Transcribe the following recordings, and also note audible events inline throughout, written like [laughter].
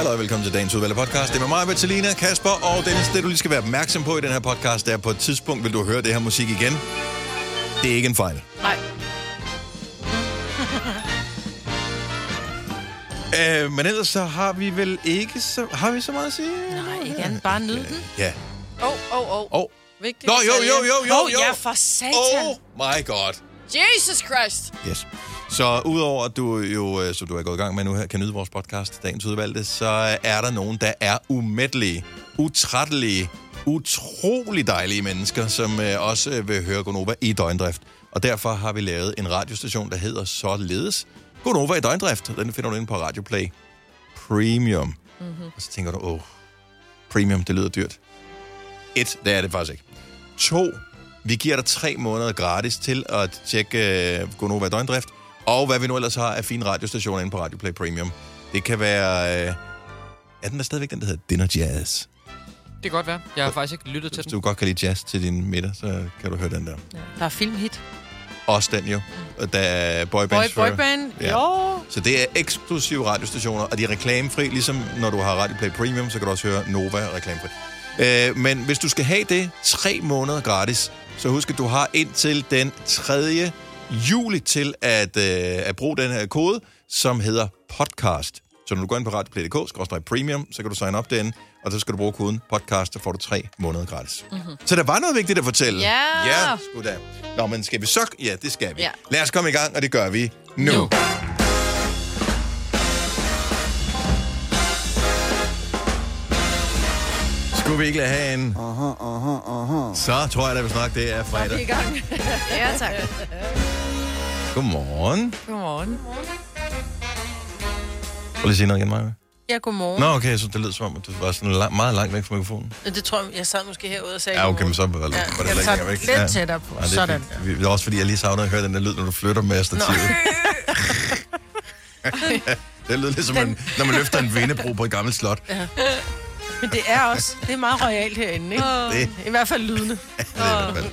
Hallo og velkommen til dagens udvalgte podcast. Det er med mig, Vitalina, Kasper og Dennis. Det, du lige skal være opmærksom på i den her podcast, det er, på et tidspunkt vil du høre det her musik igen. Det er ikke en fejl. Nej. [laughs] Øh, men ellers så har vi vel ikke så... Har vi så meget at sige? Nej, ikke andet. Bare nyd den. Ja. Åh, åh, åh. Oh. Vigtigt. Nå, jo, jo, jo, jo, Åh, jo. ja, for satan. Oh my god. Jesus Christ. Yes. Så udover at du jo, øh, som du er gået i gang med nu her, kan nyde vores podcast, dagens udvalgte, så er der nogen, der er umættelige, utrættelige, utrolig dejlige mennesker, som øh, også øh, vil høre Gonova i døgndrift. Og derfor har vi lavet en radiostation, der hedder Således Gonova i døgndrift. Den finder du inde på Radio Play Premium. Mm-hmm. Og så tænker du, åh, Premium, det lyder dyrt. Et, det er det faktisk ikke. To, vi giver dig tre måneder gratis til at tjekke uh, Gonova i døgndrift, og hvad vi nu ellers har af fine radiostationer inde på Radio Play Premium. Det kan være... Uh, er den der stadigvæk den, der hedder Dinner Jazz? Det kan godt være. Jeg har faktisk ikke lyttet til Hvis den. du godt kan lide jazz til din middag, så kan du høre den der. Der er filmhit. Også den jo. Og Der er Boy, boybands boyband. Ja. Jo. Så det er eksklusive radiostationer, og de er reklamefri, ligesom når du har Radio Play Premium, så kan du også høre Nova reklamefri. Øh, men hvis du skal have det tre måneder gratis, så husk, at du har indtil den 3. juli til at, øh, at bruge den her kode, som hedder podcast. Så når du går ind på radioplay.dk, premium, så kan du signe op derinde, og så skal du bruge koden podcast, så får du tre måneder gratis. Mm-hmm. Så der var noget vigtigt at fortælle. Ja. Ja, sgu da. Nå, men skal vi så? Ja, det skal vi. Ja. Lad os komme i gang, og det gør vi nu. nu. Skulle vi ikke lade have en... Uh-huh, uh-huh, uh-huh. Så tror jeg da, vi snart det er Vi er i fredag. gang. [laughs] Ja, tak. Godmorgen. Godmorgen. Prøv lige at sige noget igen, Maja. Ja, godmorgen. Nå, okay, så det lød som om, at du var sådan lang, meget langt væk fra mikrofonen. Det tror jeg, jeg sad måske herude og sagde Ja, okay, men så var, var Ja, det jeg længere væk. lidt Ja. tættere på. Ja, det er Sådan. fint. Vi- Det er også fordi, jeg lige savner at høre den der lyd, når du flytter med stativet. [laughs] det lyder lidt som, man, når man løfter en vindebro på et gammelt slot. Men det er også, det er meget royalt herinde, ikke? Det, I hvert fald lydende. det er det i hvert fald.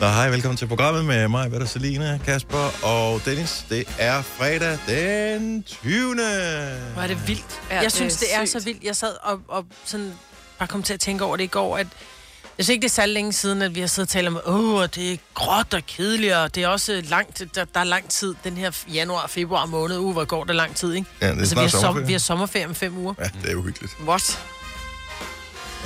Nå, hej, velkommen til programmet med mig, Vetter Selina, Kasper og Dennis. Det er fredag den 20. Hvor er det vildt. Ja, jeg det synes, er det er sygt. så vildt. Jeg sad og, og sådan bare kom til at tænke over det i går, at jeg synes ikke, det er særlig længe siden, at vi har siddet og talt om, åh, det er gråt og kedeligt, og det er også langt, der, der er lang tid, den her januar, februar måned, uh, hvor går der lang tid, ikke? Ja, det er altså, vi har, snart som, sommerferie. vi har sommerferie om fem uger. Ja, det er uhyggeligt. What?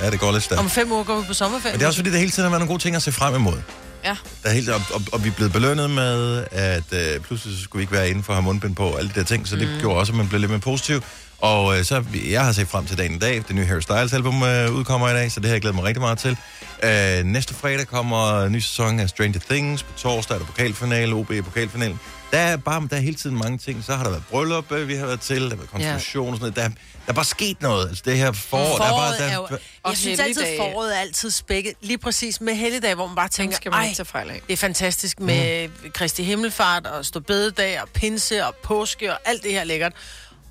Ja, det går lidt stærkt. Om fem uger går vi på sommerferie. Men det er også fordi, der hele tiden har været nogle gode ting at se frem imod. Ja. Der er helt, og, og, og vi er blevet belønnet med, at øh, pludselig så skulle vi ikke være inden for at have mundbind på og alle de der ting, så det mm. gjorde også, at man blev lidt mere positiv. Og øh, så jeg har set frem til dagen i dag. Det nye Harry Styles album øh, udkommer i dag, så det har jeg glædet mig rigtig meget til. Øh, næste fredag kommer en ny sæson af Stranger Things. På torsdag er der pokalfinale, OB i pokalfinalen. Der er, bare, der er hele tiden mange ting. Så har der været bryllup, øh, vi har været til. Der har været konfirmation og sådan noget. Der, er- der er bare sket noget. Altså det her forår, der er bare... Foråret Der, er jo, Og jeg synes altid, foråret er altid spækket. Lige præcis med helligdag, hvor man bare tænker, skal man ikke tage fejl af. det er fantastisk med mm. Kristi Himmelfart og Stå Bededag og Pinse og Påske og alt det her lækkert.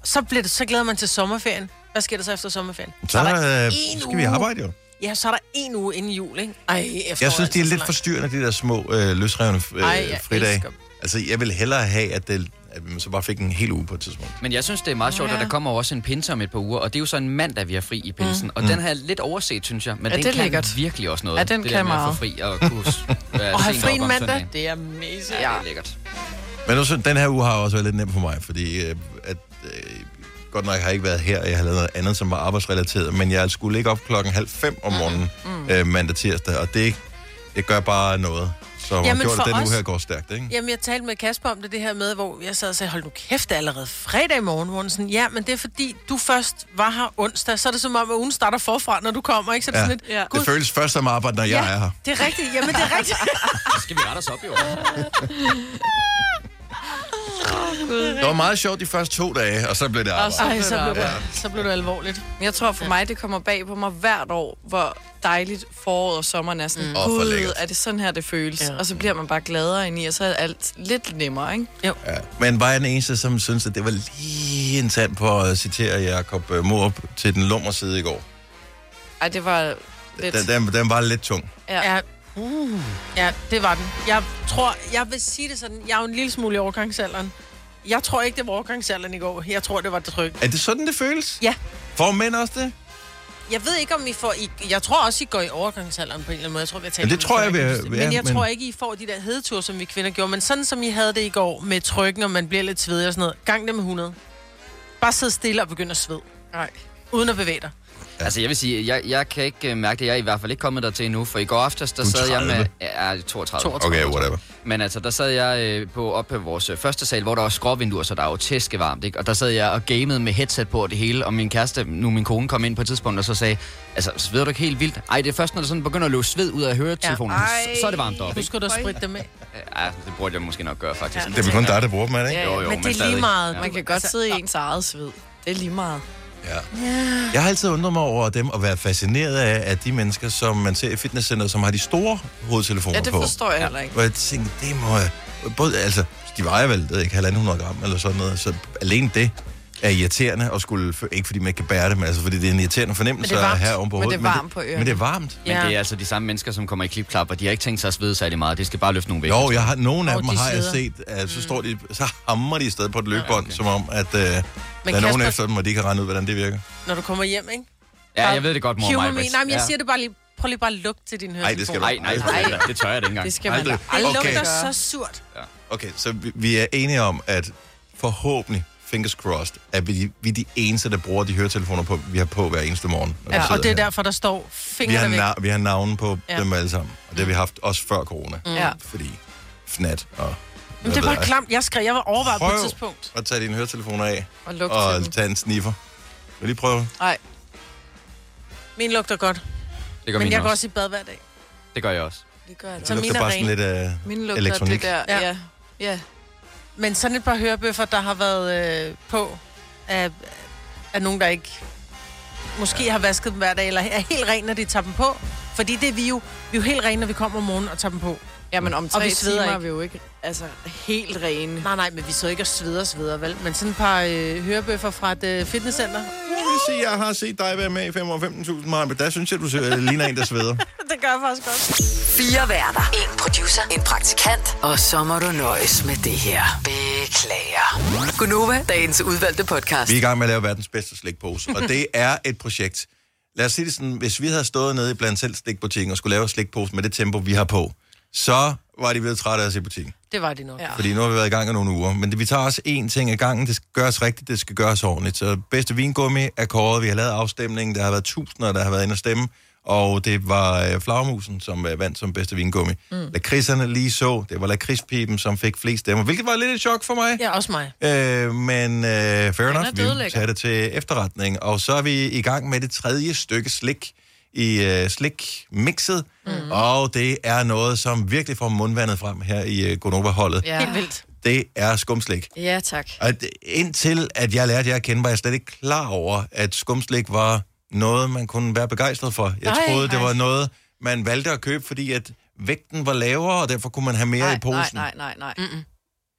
Så, bliver det, så glæder man til sommerferien. Hvad sker der så efter sommerferien? så er der, øh, én skal vi arbejde jo. Ja, så er der en uge inden jul, ikke? Ej, Jeg synes, de er lidt forstyrrende, de der små øh, løsrevne øh, Ej, jeg fridage. elsker. Altså, jeg vil hellere have, at, det, at man så bare fik en hel uge på et tidspunkt. Men jeg synes, det er meget sjovt, Ja. at der kommer også en pinse om et par uger, og det er jo så en mandag, vi har fri i pinsen. Mm. Og den har jeg lidt overset, synes jeg. Men Ja, den det er kan lækkert. virkelig også noget. Ja, den det kan der med at meget. få fri og kunne være Og have fri en mandag, søndagen. det er amazing. Ja, det er lækkert. Men også, den her uge har også været lidt nem for mig, fordi øh, at, øh, godt nok har jeg ikke været her, jeg har lavet noget andet, som var arbejdsrelateret, men jeg skulle ligge op klokken halv fem om morgenen mm. øh, mandag tirsdag, og det, det gør bare noget. Så Jamen, Jamen, gjort, for at den os- uge her går stærkt, ikke? Jamen, jeg talte med Kasper om det, det her med, hvor jeg sad og sagde, hold nu kæft, det er allerede fredag morgen. Hvor sådan, ja, men det er fordi, du først var her onsdag, så er det som om, at ugen starter forfra, når du kommer, ikke? Så det Ja. sådan lidt, Ja. Gud, Det føles først som arbejde, når jeg er her. det er rigtigt, jamen det er rigtigt. [laughs] Så skal vi rette os op, jo. [laughs] Det var meget sjovt de første to dage, og så blev det arbejde. Ej, så blev, det, så blev det alvorligt. Men jeg tror for mig, det kommer bag på mig hvert år, hvor dejligt foråret og sommeren er sådan, mm. Åh, for gud, lækkert. er det sådan her, det føles? Ja. Og så bliver man bare gladere ind i, og så er alt lidt nemmere, ikke? Ja. Men var jeg den eneste, som synes, at det var lige en tand på at citere Jacob øh, Morup til den lummer side i går? Ej, det var lidt... Den, den, den var lidt tung. Ja. Ja, uh, ja, det var den. Jeg tror, jeg vil sige det sådan, jeg er jo en lille smule i overgangsalderen. Jeg tror ikke, det var overgangsalderen i går. Jeg tror, det var det tryk. Er det sådan, det føles? Ja, Får mænd også det? Jeg ved ikke, om I får... I, jeg tror også, I går i overgangsalderen på en eller anden måde. Jeg tror, vi har talt Ja, det tror jeg, vi er- Men jeg men- tror ikke, I får de der hedeture, som vi kvinder gjorde. Men sådan, som I havde det i går med trykken, og man bliver lidt svedig og sådan noget. Gang det med 100. Bare sidde stille og begynde at svede. Nej. Uden at bevæge dig. Ja. Altså, jeg vil sige, jeg, jeg kan ikke uh, mærke det. Jeg er i hvert fald ikke kommet der til endnu, for i går aftes, der er sad jeg med... 30. Ja, 32. 32. Okay, whatever. Men altså, der sad jeg øh, på op på vores øh, første sal, hvor der var skråvinduer, så der er jo tæskevarmt, ikke? Og der sad jeg og gamede med headset på og det hele, og min kæreste, nu min kone, kom ind på et tidspunkt og så sagde, altså, sveder du ikke helt vildt? Ej, det er først, når der sådan begynder at løbe sved ud af høretelefonen, Ja. så, er det varmt op, ikke? Husk du at spritte dem af. Ja, det burde jeg måske nok gøre, faktisk. Ja. Det er kun dig, der bruger dem, det ikke? Ja, Jo, jo, Men det er lige meget. Man kan godt sidde i ens eget sved. Det er lige meget. Ja. Jeg har altid undret mig over dem og været fascineret af, at de mennesker, som man ser i fitnesscenter, som har de store hovedtelefoner Ja, det på. forstår jeg heller ikke. Hvor jeg tænkte, det må jeg... Både, altså, de vejer vel, det ved jeg ikke, 1.500 gram eller sådan noget, så alene det er irriterende at skulle... Ikke fordi man ikke kan bære det, men altså fordi det er en irriterende fornemmelse Men det er varmt. have oven på Men det hovedet. er varmt på ørerne. Men det er varmt. Men Ja. det er altså de samme mennesker, som kommer i klipklap, og de har ikke tænkt sig at svede særlig meget. De skal bare løfte nogle vægte. Jo, jeg har, nogle af Og dem de har jeg sveder. set, at så, står de, så hammer de i stedet på et løbebånd, okay. som om, at øh, der er nogen Kasper- efter dem, og de kan regne ud, hvordan det virker. Når du kommer hjem, ikke? Ja, jeg ved det godt, mor med. Nej, men jeg siger det bare lige. Prøv lige bare at lugte til din Ej, det skal høretelefon. du Nej, nej, nej, det tør jeg ikke engang. Det skal man Aldrig. da Det Okay. lugter så surt. Okay, så vi, vi er enige om, at forhåbentlig, fingers crossed, at vi, vi er de eneste, der bruger de høretelefoner, på, vi har på hver eneste morgen. vi Ja, og det er her. derfor, der står vi fingrene har, væk. na- vi har navne på Ja. ja. dem alle sammen, og det har vi haft også før corona. Mm. Ja. Fordi fnat og... Men det er bare klamt. Jeg skrev, jeg var overvejet på et Prøv tidspunkt. at tage dine høretelefoner af Og lugte og til tage en sniffer. Vil I prøve? Nej, Min lugter godt. Det gør Men min jeg går også. også i badhver dag. Det gør jeg også. det gør jeg Så. Det mine lugter er bare sådan rene. lidt af... Min lugter elektronik. det der. Ja. Ja. ja. Men sådan et par hørebøffer, der har været øh, på af, af nogen, der ikke måske ja. har vasket dem hver dag, eller er helt rene, når de tager dem på. Fordi det er vi jo. Vi er jo helt rene, når vi kommer om morgenen og tager dem på. Ja, men om tre timer er ikke. vi jo ikke altså, helt rene. Nej, nej, men vi sidder ikke og sveder og sveder, vel? Men sådan et par øh, hørebøffer fra et øh, fitnesscenter, Jeg vil sige, jeg har set dig være med i 5.15.000 Maja, men der synes jeg, du ser- ligner en, der sveder. [laughs] det gør jeg faktisk godt. Fire værter. En producer. En praktikant. Og så må du nøjes med det her. Beklager. Gunova, dagens udvalgte podcast. Vi er i gang med at lave verdens bedste slikpose, og det [laughs] er et projekt. Lad os sige det sådan, hvis vi havde stået nede i blandt selv slikbutikken og skulle lave slikpose med det tempo, vi har på, så var de blevet trætte af at se butikken. Det var det nok. Ja. Fordi nu har vi været i gang i nogle uger. Men det, vi tager også én ting ad gangen. Det skal gøres rigtigt, det skal gøres ordentligt. Så bedste vingummi er kåret. Vi har lavet afstemningen. Der har været tusinder, der har været inde og stemme. Og det var øh, flagermusen, som øh, vandt som bedste vingummi. Mm. Lakridserne lige så. Det var lakridspipen, som fik flest stemmer. Hvilket var lidt et chok for mig. Ja, også mig. Øh, men øh, fair enough, vi tager det til efterretning. Og så er vi i gang med det tredje stykke slik i øh, slikmixet. Mm. Og det er noget, som virkelig får mundvandet frem her i øh, Gonova-holdet. Ja. Helt vildt. Det er skumslik. ja, tak. Og det- indtil at jeg lærte jer at kende, var jeg slet ikke klar over, at skumslik var noget, man kunne være begejstret for. Jeg Ej, troede, det var noget, man valgte at købe, fordi at vægten var lavere, og derfor kunne man have mere Nej, i posen. nej, nej, nej, nej.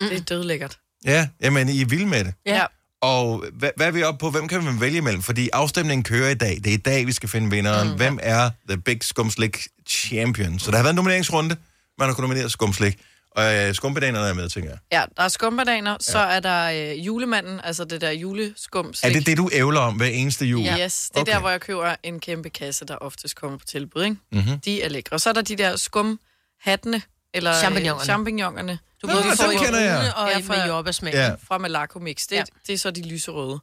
Det er dødlækkert. Ja, jamen, I er vilde med det. Ja. Ja. Og hvad, hvad er vi oppe på? Hvem kan man vælge imellem? Fordi afstemningen kører i dag. Det er i dag, vi skal finde vinderen. Mm. Hvem er The Big Skumslik Champion? Så der har været en nomineringsrunde. Man har kunnet nominere skumslik. Og øh, skumpedanerne er med, tænker jeg. Ja, der er skumbananer, så er der øh, julemanden, altså det der juleskum Er det det, du ævler om hver eneste jul? Ja. Yes, det er okay. der, hvor jeg køber en kæmpe kasse, der oftest kommer på tilbud, ikke? Mm-hmm. De er lækre. Og så er der de der skumhattene, eller øh, Champignonerne. champignonerne. Du Nå, ved, vi får i kender jeg. og Ja, ja, fra- med jordbærsmag. Ja. Ja. fra Malaco Mix. Det, Ja. ja. det er så de lyserøde.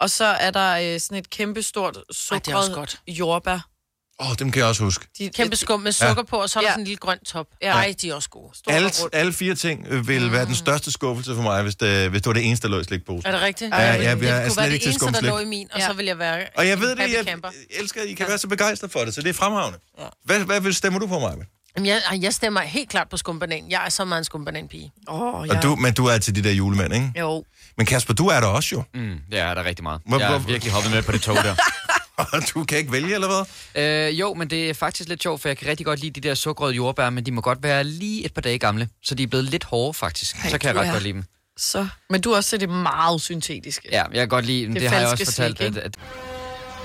Og så er der øh, sådan et kæmpe stort det er sukkeret jordbær. Åh, oh, dem kan jeg også huske. De, Kæmpe skum med sukker på, og så er der Ja. sådan en lille grøn top. Ja. Ej, de er også gode. Stort Alle, alle fire ting øh, ville være den største skuffelse for mig, hvis det, hvis det var det eneste, der lå i slikposen. Er det rigtigt? Ja, det, ja, det, jeg er kunne slet være det ikke til eneste, der lå i min, og Ja. så vil jeg være Og jeg ved det, jeg camper. elsker, at I kan være så begejstret for det, så det er fremragende. Hvad, hvad vil stemmer du på mig? Jamen, jeg, jeg stemmer helt klart på skumbanan. Jeg er så meget en skumbananpige. Åh, Og ja. du, men du er til de der julemænd, ikke? Jo. Men Kasper, du er der også jo. Mm, ja, der er rigtig meget. Hvor- Jeg hvor- virkelig hoppet med på det tog der. [laughs] Du kan ikke vælge, eller hvad? Øh, jo, men det er faktisk lidt sjovt, for jeg kan rigtig godt lide de der sukkerrøde jordbær, men de må godt være lige et par dage gamle, så de er blevet lidt hårde faktisk. Ej, så kan jeg ret er- godt lide dem. Så. Men du har også det meget syntetiske. Ja, jeg kan godt lide dem. Det, Det har jeg også fortalt, slik, at, at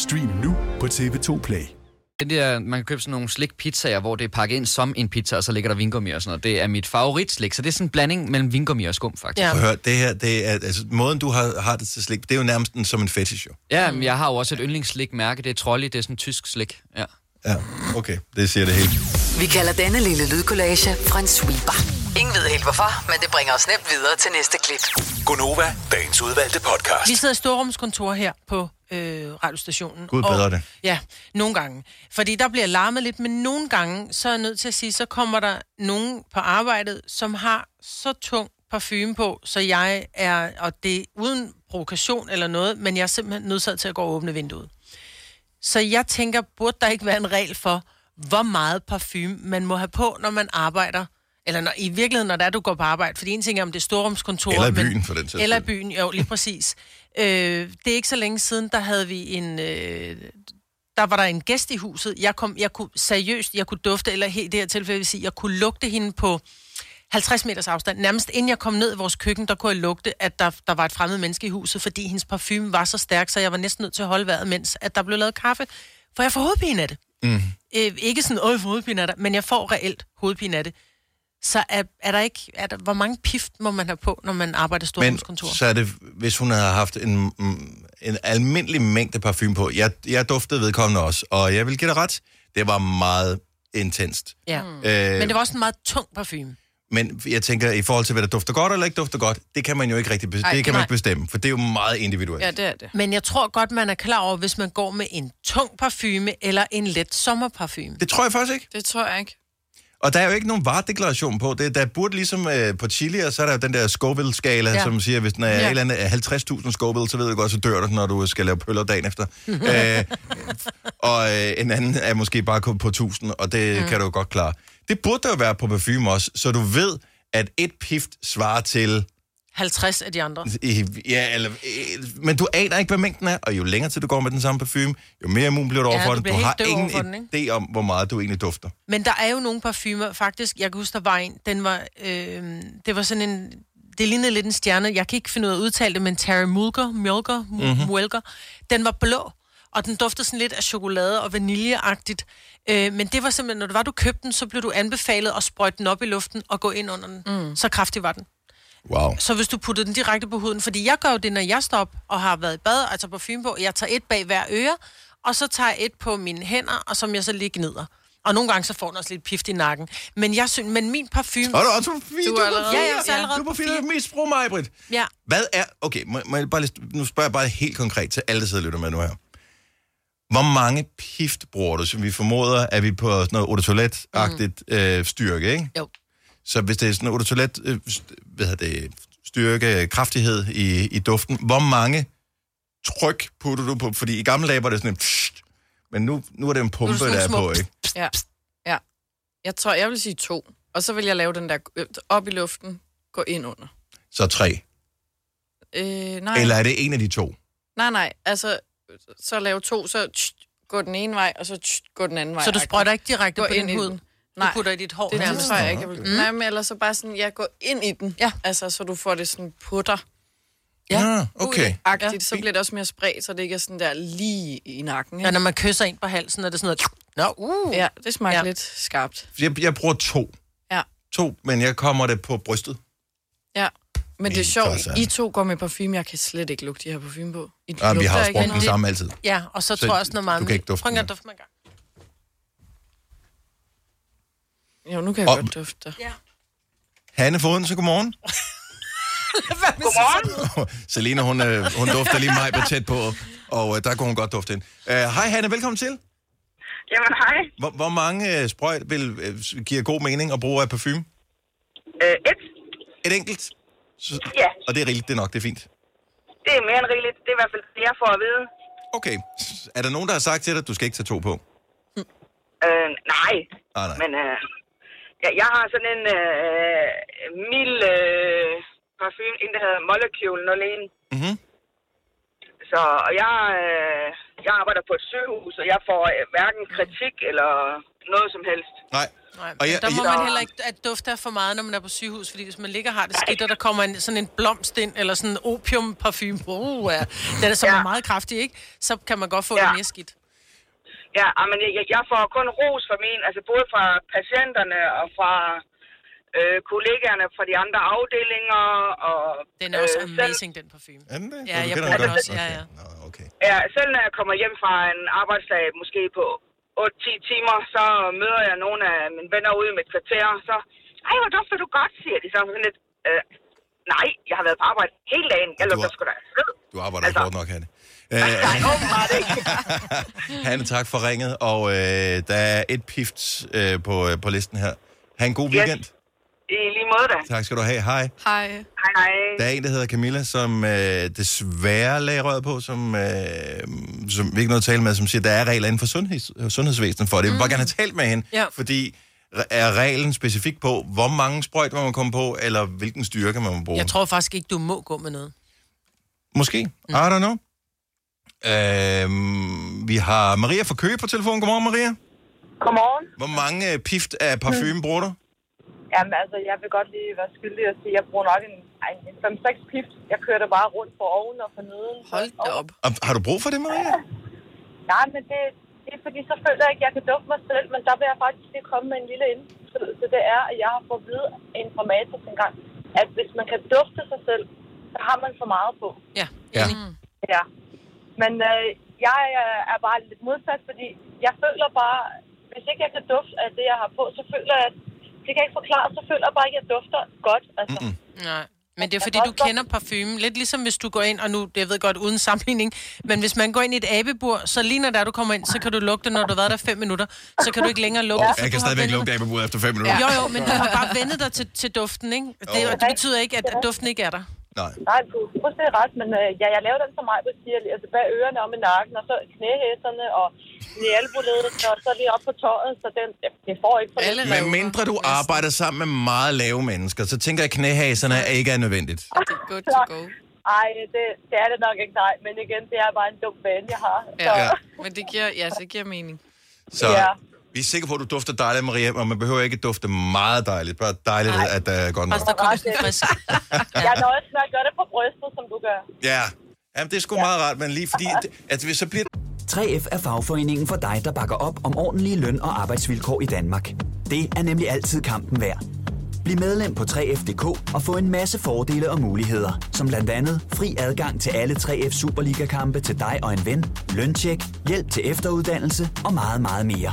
Stream nu på TV2 Play. Det der, man kan købe sådan nogle slik pizzaer, hvor det er pakket ind som en pizza, og så ligger der vingummi og sådan noget. Det er mit favoritslik, så det er sådan en blanding mellem vingummi og skum, faktisk. Ja. Hør, det her, det er, altså, måden du har, har det til slik, det er jo nærmest en, som en fetish, jo. Ja, men jeg har jo også et yndlingsslik-mærke. Det er Trolli, det er sådan en tysk slik. Ja. Ja, okay, det siger det hele. Vi kalder denne lille lydkollage en sweeper. Ingen ved helt hvorfor, men det bringer os nemt videre til næste klip. Gonova, dagens udvalgte podcast. Vi sidder i storrumskontor her på øh, radiostationen. Gud bedre det. Ja, nogle gange. Fordi der bliver larmet lidt, men nogle gange, så er jeg nødt til at sige, så kommer der nogen på arbejdet, som har så tung parfume på, så jeg er, og det er uden provokation eller noget, men jeg er simpelthen nødt til at gå og åbne vinduet. Så jeg tænker, burde der ikke være en regel for, hvor meget parfume man må have på, når man arbejder eller når, i virkeligheden, når det er, du går på arbejde. Fordi en ting er, om det er storrumskontor. Eller i byen, for den sags Eller i byen, jo, lige præcis. øh, det er ikke så længe siden, der havde vi en... Øh, der var der en gæst i huset. Jeg, kom, jeg kunne seriøst, jeg kunne dufte, eller helt i det her tilfælde vil sige, jeg kunne lugte hende på 50 meters afstand. Nærmest inden jeg kom ned i vores køkken, der kunne jeg lugte, at der, der var et fremmed menneske i huset, fordi hendes parfume var så stærk, så jeg var næsten nødt til at holde vejret, mens at der blev lavet kaffe. For jeg får hovedpine af det. Mm. Øh, ikke sådan, åh, jeg får hovedpine af det, men jeg får reelt hovedpine af det. Så er, er der ikke, er der, hvor mange pift må man have på, når man arbejder i Men storrumskontor? så er det, hvis hun havde haft en, mm, en almindelig mængde parfume på. Jeg, jeg duftede vedkommende også, og jeg vil give dig ret. Det var meget intenst. Ja. Øh, Men det var også en meget tung parfume. Men jeg tænker, i forhold til, hvad der dufter godt eller ikke dufter godt, det kan man jo ikke rigtig be- Ej, det kan man ikke bestemme, for det er jo meget individuelt. Ja, det er det. Men jeg tror godt, man er klar over, hvis man går med en tung parfume eller en let sommerparfume. Det tror jeg faktisk ikke. Det tror jeg ikke. Og der er jo ikke nogen varedeklaration på det. Der burde ligesom øh, på chili, og så er der jo den der Scoville-skala, Ja. som siger, hvis den er Ja. ja. eller andet 50.000 Scoville, så ved du godt, så dør du, når du skal lave pøller dagen efter. øh, og øh, en anden er måske bare kun på 1000, og det mm. kan du jo godt klare. Det burde der jo være på parfume også, så du ved, at et pift svarer til... 50 af de andre. Ja, eller, øh, men du aner ikke, hvad mængden er, og jo længere tid du går med den samme parfume, jo mere immun bliver du Ja, for du det. bliver Du har ingen overfor den, idé om, hvor meget du egentlig dufter. Men der er jo nogle parfumer, faktisk, jeg kan huske, der var en, den var, øh, det var sådan en, det lignede lidt en stjerne, jeg kan ikke finde ud af at udtale det, men Terry Mulger, Mulger, Mhm. mm-hmm. Mulger, den var blå, og den duftede sådan lidt af chokolade og vaniljeagtigt. Øh, men det var simpelthen, når det var, du købte den, så blev du anbefalet at sprøjte den op i luften og gå ind under den. Mm. Så kraftig var den. Wow. Så hvis du puttede den direkte på huden, fordi jeg gør jo det, når jeg står op og har været i bad, altså parfume på, jeg tager et bag hver øre, og så tager jeg et på mine hænder, og som jeg så lige gnider. Og nogle gange så får den også lidt pift i nakken. Men jeg synes, men min parfume... Så er du også på fire. Du er allerede- Ja, jeg er allerede Du er på fire. fire. Mest mig, Britt. Ja. Hvad er... Okay, må, må jeg bare lige, nu spørger jeg bare helt konkret til alle, der sidder og lytter med nu her. Hvor mange pift bruger du, som vi formoder, er vi på sådan noget eau de toilet-agtigt mm. øh, styrke, ikke? Jo. Så hvis det er sådan eau de toilet, øh, hvad hedder det, styrke, kraftighed i, i duften, hvor mange tryk putter du på? Fordi i gamle dage var det sådan en... Pssst, men nu, nu er det en pumpe, der er små på, ikke? Ja. ja. Jeg tror, jeg vil sige to. Og så vil jeg lave den der øh, op i luften, gå ind under. Så tre. Øh, nej. Eller er det en af de to? nej, nej. Altså, så lave to, så tsk, gå den ene vej, og så tsk, gå den anden vej. Så du sprøjter ikke direkte Gå på ind din den. Du putter i dit hår det, det nærmest. tror jeg ikke, jeg vil. Mm. Nej, men ellers så bare sådan, jeg går ind i den. Ja. Altså, så du får det sådan putter. Ja, okay. Agtigt, ja. så bliver det også mere spredt, så det ikke er sådan der lige i nakken. Ikke? Ja, når man kysser ind på halsen, er det sådan noget... Nå, uh. Ja, det smager Ja. lidt skarpt. Jeg, jeg bruger to. Ja. to, men jeg kommer det på brystet. Ja. Men det er sjovt, I to går med parfume, jeg kan slet ikke lugte de her parfume på. I Ja, vi lugter har ikke brugt den samme altid. Ja, og så, Så tror jeg også noget meget... du kan ikke dufte Prøv den. at dufte mig en gang. Jo, nu kan jeg Og- godt dufte dig. Ja. Hanne Foden, så godmorgen. [laughs] Godmorgen. Selina, hun, øh, hun dufter lige mig på tæt på, og øh, der kunne hun godt dufte ind. Øh, Hej Hanne, velkommen til. Jamen, hej. Hvor, hvor mange øh, sprøjt vil øh, giver god mening at bruge af parfume? Øh, et. Et enkelt? Så, Ja. Og det er rigeligt, det er nok, det er fint. Det er mere end rigeligt. Det er i hvert fald det, jeg får at vide. Okay. Er der nogen, der har sagt til dig, at du skal ikke tage to på? Øh, nej. Ah, nej. Men øh, ja, jeg har sådan en øh, mild øh, parfume, en der hedder Molecule 01. Mhm. Så og jeg, øh, jeg arbejder på et sygehus, og jeg får øh, hverken kritik eller noget som helst. Nej. Nej, Og jeg- der må jeg- man heller ikke at dufte af for meget, når man er på sygehus, fordi hvis man ligger og har det skidt, og der kommer en, sådan en blomst ind, eller sådan en opiumparfume på, uh, ja, den er, som ja. er meget kraftig, ikke? Så kan man godt få ja. det mere skidt. Ja, ah, men jeg, jeg- får kun ros fra min, altså både fra patienterne og fra øh, kollegaerne fra de andre afdelinger. Og, Den er også øh, amazing, den parfume. Er den det? Ja, jeg bruger den også, ja, ja. Ja, selv når jeg kommer hjem fra en arbejdsdag, måske på 8-10 timer, så møder jeg nogle af mine venner ude i mit kvarter, så, ej, hvor dufter du godt, siger de så sådan lidt, øh, nej, jeg har været på arbejde hele dagen, jeg lugter sgu da. Du arbejder altså, ikke hårdt nok, Hanne. Øh. Hanne, tak for ringet, og øh, der er et pift øh, på, øh, på listen her. Ha' en god weekend. I lige måde da. Tak skal du have. Hej. Hej. Hej. Der er en, der hedder Camilla, som øh, desværre lagde røret på, som, øh, som vi ikke noget at tale med, som siger, der er regler inden for sundheds, sundhedsvæsenet for det. Jeg vil bare gerne have talt med hende, Ja. fordi er reglen specifik på, hvor mange sprøjt man må komme på, eller hvilken styrke man må bruge? Jeg tror faktisk ikke, du må gå med noget. Måske. Mm. I don't know. Øhm, vi har Maria fra Køge på telefon. Godmorgen, Maria. Godmorgen. Hvor mange øh, pift af parfume bruger du? Jamen altså, jeg vil godt lige være skyldig og sige, at jeg bruger nok en, ej, en 5-6 pift. Jeg kører det bare rundt på oven og for neden. Hold da op. Og Har du brug for det, Maria? [laughs] Nej, men det, det er fordi, så føler jeg ikke, at jeg kan dufte mig selv, men der vil jeg faktisk lige komme med en lille indskydelse. Det er, at jeg har fået at vide af en formator engang, at hvis man kan dufte sig selv, så har man for meget på. Ja. Ja. Ja. Men øh, jeg er- er bare lidt modsat, fordi jeg føler bare, hvis ikke jeg kan dufte af det, jeg har på, så føler jeg, det kan jeg ikke forklare, så føler jeg bare ikke, at jeg dufter godt. Altså. Mm-mm. Nej. Men det er fordi, du kender parfumen. Lidt ligesom hvis du går ind, og nu, jeg ved godt, uden sammenligning, men hvis man går ind i et abebur, så lige når der du kommer ind, så kan du lugte, når du har været der fem minutter, så kan du ikke længere lugte. for Jeg kan har stadigvæk vendet- lugte abebud efter fem minutter. Jo, jo, men du har bare vendet dig til, til duften, ikke? Det, Jo. det betyder ikke, at, at duften ikke er der. Nej. Nej, du er fuldstændig ret, men øh, ja, jeg laver den som mig, siger, altså bag ørerne om i nakken, og så knæhæserne, og i albuledet, og så lige op på tøjet, så den, det får ikke for lidt. Men mindre du arbejder sammen med meget lave mennesker, så tænker jeg, at knæhaserne ikke er nødvendigt. Good to go. Ej, det, det er det nok ikke, nej. Men igen, det er bare en dum vane, jeg har. Så, Ja. Men det giver, ja, det giver mening. Så Ja. Vi er sikre på, at du dufter dejligt, Maria, og man behøver ikke dufte meget dejligt. Bare dejligt, Nej. at der er godt nok. Også der kommer sådan frisk. [laughs] Jeg nøjes med at gøre det på brystet, som du gør. Ja, Jamen, det er sgu meget rart, men lige fordi, at, at hvis så bliver 3F er fagforeningen for dig, der bakker op om ordentlige løn- og arbejdsvilkår i Danmark. Det er nemlig altid kampen værd. Bliv medlem på 3F.dk og få en masse fordele og muligheder, som blandt andet fri adgang til alle 3F Superliga-kampe til dig og en ven, løntjek, hjælp til efteruddannelse og meget, meget mere.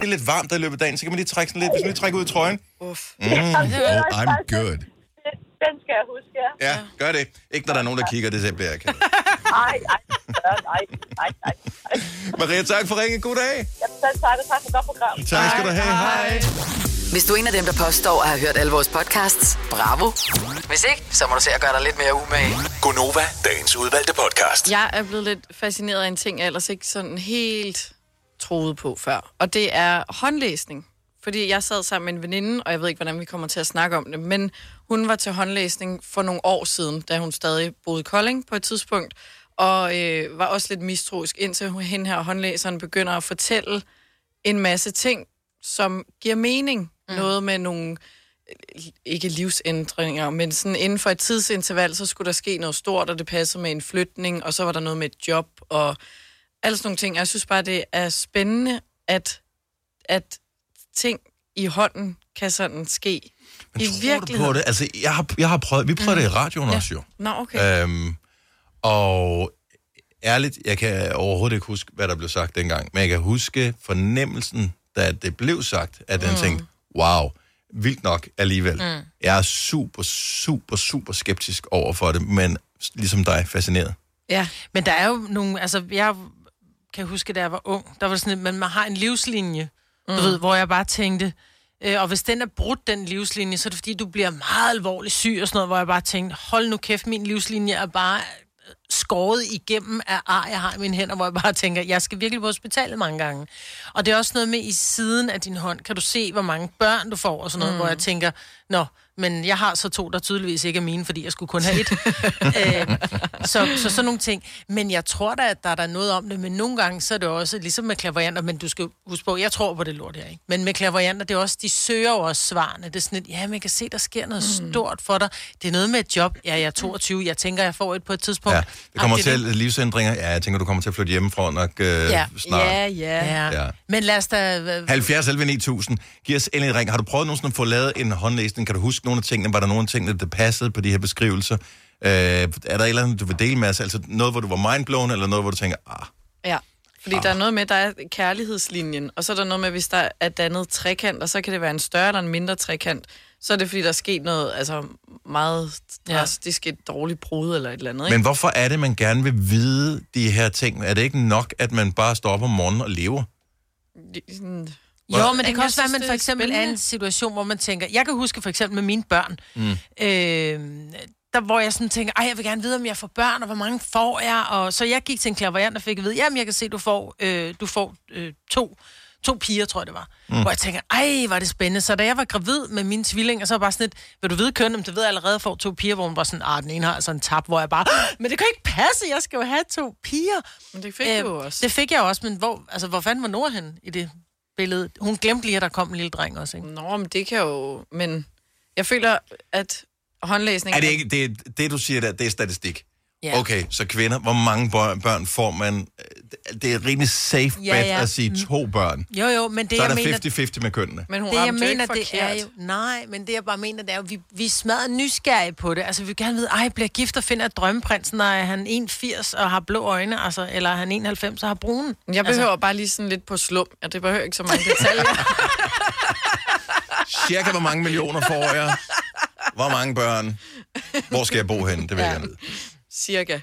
Det er lidt varmt i løbet af dagen, så kan man lige trække sådan lidt, hvis man lige trækker ud i trøjen. Uff. Mm, oh, [laughs] I'm good. Den skal jeg huske, ja. Ja, gør det. Ikke når der er nogen, der kigger, det bliver jeg ked. Ej, ej. gøre. Nej, nej, nej. Maria, tak for ringen. God dag. Jamen, selv tak, og tak for godt program. Tak skal du have. Hej. Hvis du er en af dem, der påstår at have hørt alle vores podcasts, bravo. Hvis ikke, så må du se at gøre dig lidt mere umage. Gonova, dagens udvalgte podcast. Jeg er blevet lidt fascineret af en ting, jeg ellers ikke sådan helt troede på før. Og det er håndlæsning. Fordi jeg sad sammen med en veninde, og jeg ved ikke, hvordan vi kommer til at snakke om det, men hun var til håndlæsning for nogle år siden, da hun stadig boede i Kolding på et tidspunkt, og øh, var også lidt mistroisk, indtil hun, hende her håndlæseren begynder at fortælle en masse ting, som giver mening. Mm. Noget med nogle, øh, ikke livsændringer, men sådan inden for et tidsinterval, så skulle der ske noget stort, og det passede med en flytning, og så var der noget med et job, og alle sådan nogle ting. Jeg synes bare, det er spændende, at, at ting i hånden kan sådan ske. Men I tror du virkeligheden. på det? Altså, jeg har, jeg har prøvet, vi prøvede mm. det i radioen Ja. også jo. Nå, okay. Øhm, og ærligt, jeg kan overhovedet ikke huske, hvad der blev sagt dengang, men jeg kan huske fornemmelsen, da det blev sagt, at den mm. tænkte, wow, vildt nok alligevel. Mm. Jeg er super, super, super skeptisk over for det, men ligesom dig, fascineret. Ja, men der er jo nogle, altså jeg kan huske, da jeg var ung, der var sådan, men man har en livslinje, mm. du ved, hvor jeg bare tænkte, øh, og hvis den er brudt, den livslinje, så er det fordi, du bliver meget alvorligt syg og sådan noget, hvor jeg bare tænkte, hold nu kæft, min livslinje er bare øh, skåret igennem af ar, jeg har i mine hænder, hvor jeg bare tænker, jeg skal virkelig på hospitalet mange gange. Og det er også noget med, i siden af din hånd, kan du se, hvor mange børn du får, og sådan noget, Mm. mm. hvor jeg tænker, nå, men jeg har så to, der tydeligvis ikke er mine, fordi jeg skulle kun have et. [laughs] øh, så, så sådan nogle ting. Men jeg tror da, at der er der noget om det, men nogle gange så er det også, ligesom med klaverjanter, men du skal huske på, jeg tror på det lort her, ikke? Men med klaverjanter, det er også, de søger jo også svarene. Det er sådan et, ja, man kan se, der sker noget mm. stort for dig. Det er noget med et job. Ja, jeg er 22, jeg tænker, jeg får et på et tidspunkt. Ja, det kommer Agtigt, til livsændringer. Ja, jeg tænker, du kommer til at flytte hjemmefra nok øh, Ja. snart. Ja, ja. Ja. ja. Men lad os da... øh, 70 11 9000. Giv os endelig en ring. Har du prøvet nogensinde at få lavet en håndlæsning? Kan du huske nogle af tingene? Var der nogle af tingene, der passede på de her beskrivelser? Øh, er der et eller andet, du vil dele med os? Altså noget, hvor du var mindblown, eller noget, hvor du tænker, ah, Ja, fordi der er noget med, der er kærlighedslinjen, og så er der noget med, hvis der er dannet trekant, og så kan det være en større eller en mindre trekant, så er det, fordi der er sket noget altså meget drastisk, et dårligt brud eller et eller andet. Ikke? Men hvorfor er det, man gerne vil vide de her ting? Er det ikke nok, at man bare står op om morgenen og lever? Jo, men det Jeg kan også være, at man for eksempel er i en situation, hvor man tænker... Jeg kan huske for eksempel med mine børn, Mm. øh, der, hvor jeg sådan tænker, ej, jeg vil gerne vide, om jeg får børn, og hvor mange får jeg? Og så jeg gik til en klaverant og fik at vide, jamen, jeg kan se, du får, øh, du får øh, to, to piger, tror jeg det var. Mm. Hvor jeg tænker, ej, var det spændende. Så da jeg var gravid med mine tvillinger, så var jeg bare sådan lidt, vil du vide køn, om det ved jeg allerede, får to piger, hvor hun var sådan, ah, den ene har altså en tab, hvor jeg bare, men det kan ikke passe, jeg skal jo have to piger. Men det fik du jo også. Det fik jeg også, men hvor, altså, hvor fanden var Nora hen i det billede? Hun glemte lige, at der kom en lille dreng også, ikke? Nå, men det kan jo... Men jeg føler, at håndlæsning... Er det ikke, det, det du siger der, det er statistik? Ja. Okay, så kvinder, hvor mange børn, børn får man? Det er rimelig safe Ja, bet ja. at sige to børn. Jo, jo, men det, så er jeg der mener... 50-50 med kønnene. Men hun det, jeg mener, ikke det er jo... Nej, men det, jeg bare mener, det er jo, vi, vi er smadret nysgerrige på det. Altså, vi vil gerne vide, ej, bliver gift og finder drømmeprinsen, er han 1,80 og har blå øjne, altså, eller er han 91 og har brune? Jeg behøver altså... bare lige sådan lidt på slum. Ja, det behøver ikke så mange detaljer. [laughs] Cirka hvor mange millioner får jeg? Hvor mange børn? Hvor skal jeg bo henne? Det vil jeg gerne vide. Cirka.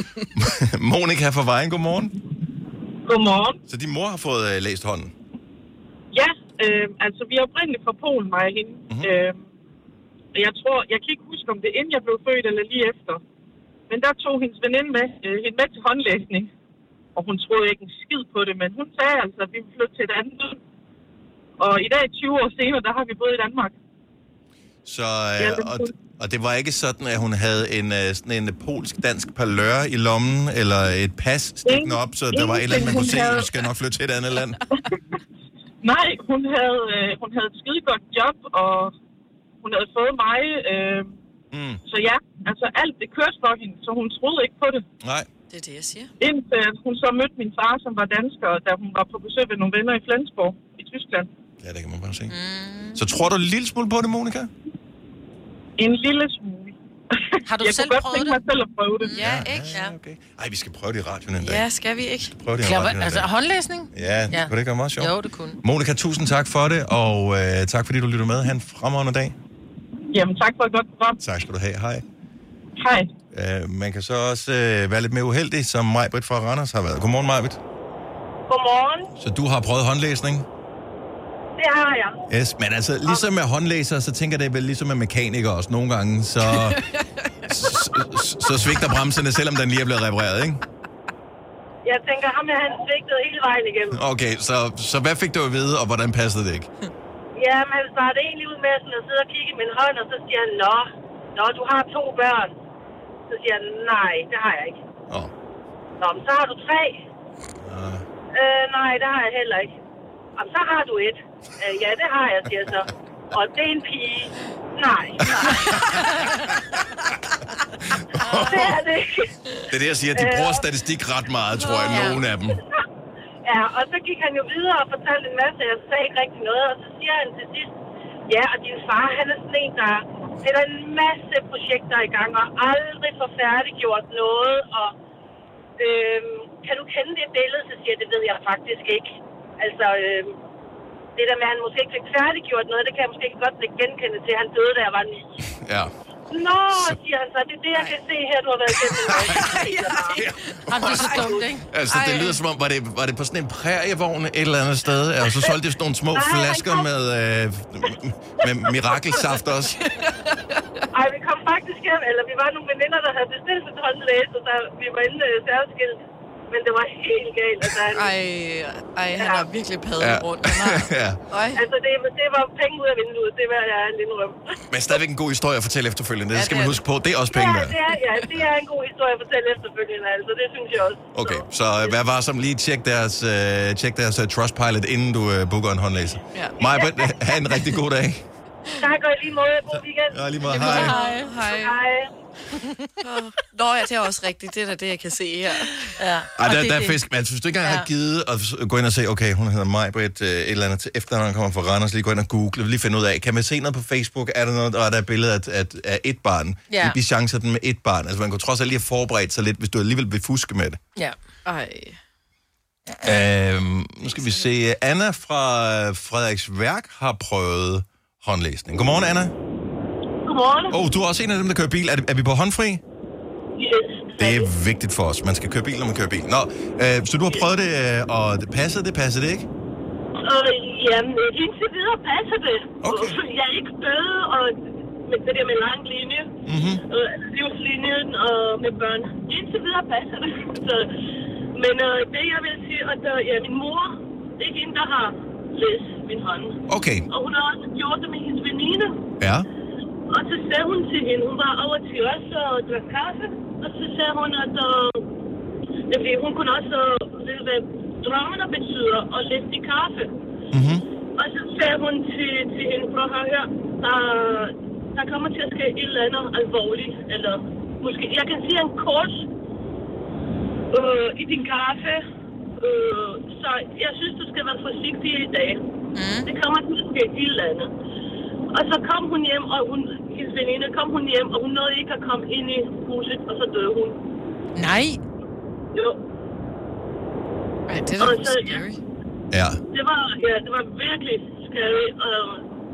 [laughs] Monika fra Vejen, godmorgen. Godmorgen. Så din mor har fået uh, læst hånden? Ja, øh, altså vi er oprindeligt fra Polen, mig og hende. Mm-hmm. Øh, og jeg tror, jeg kan ikke huske, om det er inden jeg blev født eller lige efter. Men der tog hendes veninde med, øh, hende med til håndlæsning. Og hun troede ikke en skid på det, men hun sagde altså, at vi ville flytte til et andet land. Og i dag, 20 år senere, der har vi boet i Danmark. Så, Ja, uh, det og, og det var ikke sådan, at hun havde en, uh, sådan en polsk-dansk palør i lommen, eller et pas stikkende op, så der var et eller andet, man kunne se, at du skal nok flytte til et andet land. [laughs] Nej, hun havde, øh, hun havde et skide godt job, og hun havde fået mig. Øh, mm. Så ja, altså alt det kørte for hende, så hun troede ikke på det. Nej. Det er det, jeg siger. Indtil hun så mødte min far, som var dansker, da hun var på besøg ved nogle venner i Flensborg i Tyskland. Ja, det kan man bare se. Mm. Så tror du en lille smule på det, Monika? En lille smule. Har du jeg selv kunne godt prøvet tænke mig selv at prøve det. Ja, ikke? Ja. Okay. Ej, vi skal prøve det i radioen en dag. Ja, skal vi ikke? Prøv det i radioen en altså dag. håndlæsning? Ja, ja, kunne det ikke være meget sjovt? Jo, det kunne. Monika, tusind tak for det, og øh, tak fordi du lytter med. Ha' en fremragende dag. Jamen, tak for et godt program. Tak skal du have. Hej. Hej. Uh, man kan så også uh, være lidt mere uheldig, som Majbrit fra Randers har været. Godmorgen, Majbrit. Godmorgen. Så du har prøvet håndlæsning? Det har jeg. Yes, men altså, ligesom med håndlæser, så tænker jeg, det er vel ligesom med mekanikere også. Nogle gange, så, så, så, svigter bremserne, selvom den lige er blevet repareret, ikke? Jeg tænker, ham her, han svigtede hele vejen igennem. Okay, så, så hvad fik du at vide, og hvordan passede det ikke? Ja, men han startede egentlig ud med sådan at sidde og kigge i min hånd, og så siger han, Nå, Nå, du har to børn. Så siger han, nej, det har jeg ikke. Åh. Nå, men så har du tre. Øh, nej, det har jeg heller ikke. Jamen, så har du et. Øh, ja, det har jeg, siger jeg så. Og det er en pige. Nej. [laughs] det er det ikke. Det er det, jeg siger. De bruger statistik ret meget, tror jeg, nogle af dem. [laughs] Ja, og så gik han jo videre og fortalte en masse, jeg sagde ikke rigtig noget, og så siger han til sidst, ja, og din far, han er sådan en, der sætter en masse projekter i gang, og aldrig får færdiggjort noget, og øhm, kan du kende det billede, så siger jeg, det ved jeg faktisk ikke. Altså, øhm, det der med, at han måske ikke fik færdiggjort noget, det kan jeg måske ikke godt ikke genkende til, han døde, da jeg var ni. Ja. Nå, siger han så, det er det, jeg kan se her, du har været igennem. [laughs] Jamen, det er så dumt, ikke? Altså, det lyder som om, var det, var det på sådan en prærievogn et eller andet sted? Og så solgte de sådan nogle små flasker kom- med, øh, med mirakelsaft også. Ej, vi kom faktisk hjem, eller vi var nogle veninder, der havde bestilt et håndlæs, og der, vi var inde øh, særskilt. Men det var helt galt. Altså, han, Ej, ej, han har virkelig padlet Ja. rundt. Har, [laughs] ja. Ej. Altså, det, det var penge ud af vinduet, det var jeg en indrømme. Men stadigvæk en god historie at fortælle efterfølgende. Det skal man huske på. Det er også penge værd. det er, ja, det er en god historie at fortælle efterfølgende, altså. Det synes jeg også. Okay, så øh, hvad var som lige tjek deres, øh, tjek deres uh, Trustpilot, inden du øh, booker en håndlæser. Ja. Maja, have en rigtig god dag. Tak og i lige måde. God weekend. Ja, lige måde. Hej. Hej. Hej. [laughs] Nå ja, det er også rigtigt. Det er da det, jeg kan se her. Ja. Ej, der, der er fisk. Men altså, hvis du ikke engang har givet at gå ind og se, okay, hun hedder Majbrit, øh, et eller andet til efternavn, kommer fra Randers, lige gå ind og google, lige finde ud af, kan man se noget på Facebook? Er der noget, og er der et billede af, af, af et barn? Ja. Vi chancer den med et barn. Altså, man kunne trods alt lige have forberedt sig lidt, hvis du alligevel vil fuske med det. Ja. Ej. Øhm, nu skal vi se. Anna fra øh, Frederiksværk har prøvet håndlæsning. Godmorgen, Anna. Godmorgen. Åh, oh, du er også en af dem, der kører bil. Er, er vi på håndfri? Yes. Det er vigtigt for os. Man skal køre bil, når man kører bil. Nå, øh, så du har prøvet det, øh, og det passede det, passede det ikke? Og jamen, indtil videre passer det. Okay. Jeg er ikke død, og med det der med lang linje, mm-hmm. øh, livslinjen og med børn. Indtil videre passer det. [laughs] Så, men øh, det jeg vil sige, at øh, ja, min mor, det er hende, der har læst min hånd. Okay. Og hun har også gjort det med hendes veninde. Ja. Og så sagde hun til hende, hun var over til os og drak kaffe. Og så sagde hun, at øh, det fordi, hun kunne også øh, vide, hvad drømmene betyder og læse i kaffe. Mm-hmm. Og så sagde hun til, til hende, prøv at høre her, der, der kommer til at ske et eller andet alvorligt. Eller måske, jeg kan sige en kors øh, i din kaffe. Øh, så jeg synes, du skal være forsigtig i dag. Mm. Det kommer til at ske et eller andet. Og så kom hun hjem, og hun, hendes veninde kom hun hjem, og hun nåede ikke at komme ind i huset, og så døde hun. Nej. Jo. Ej, det er Og da scary. Ja. Det var, ja, det var virkelig scary. Og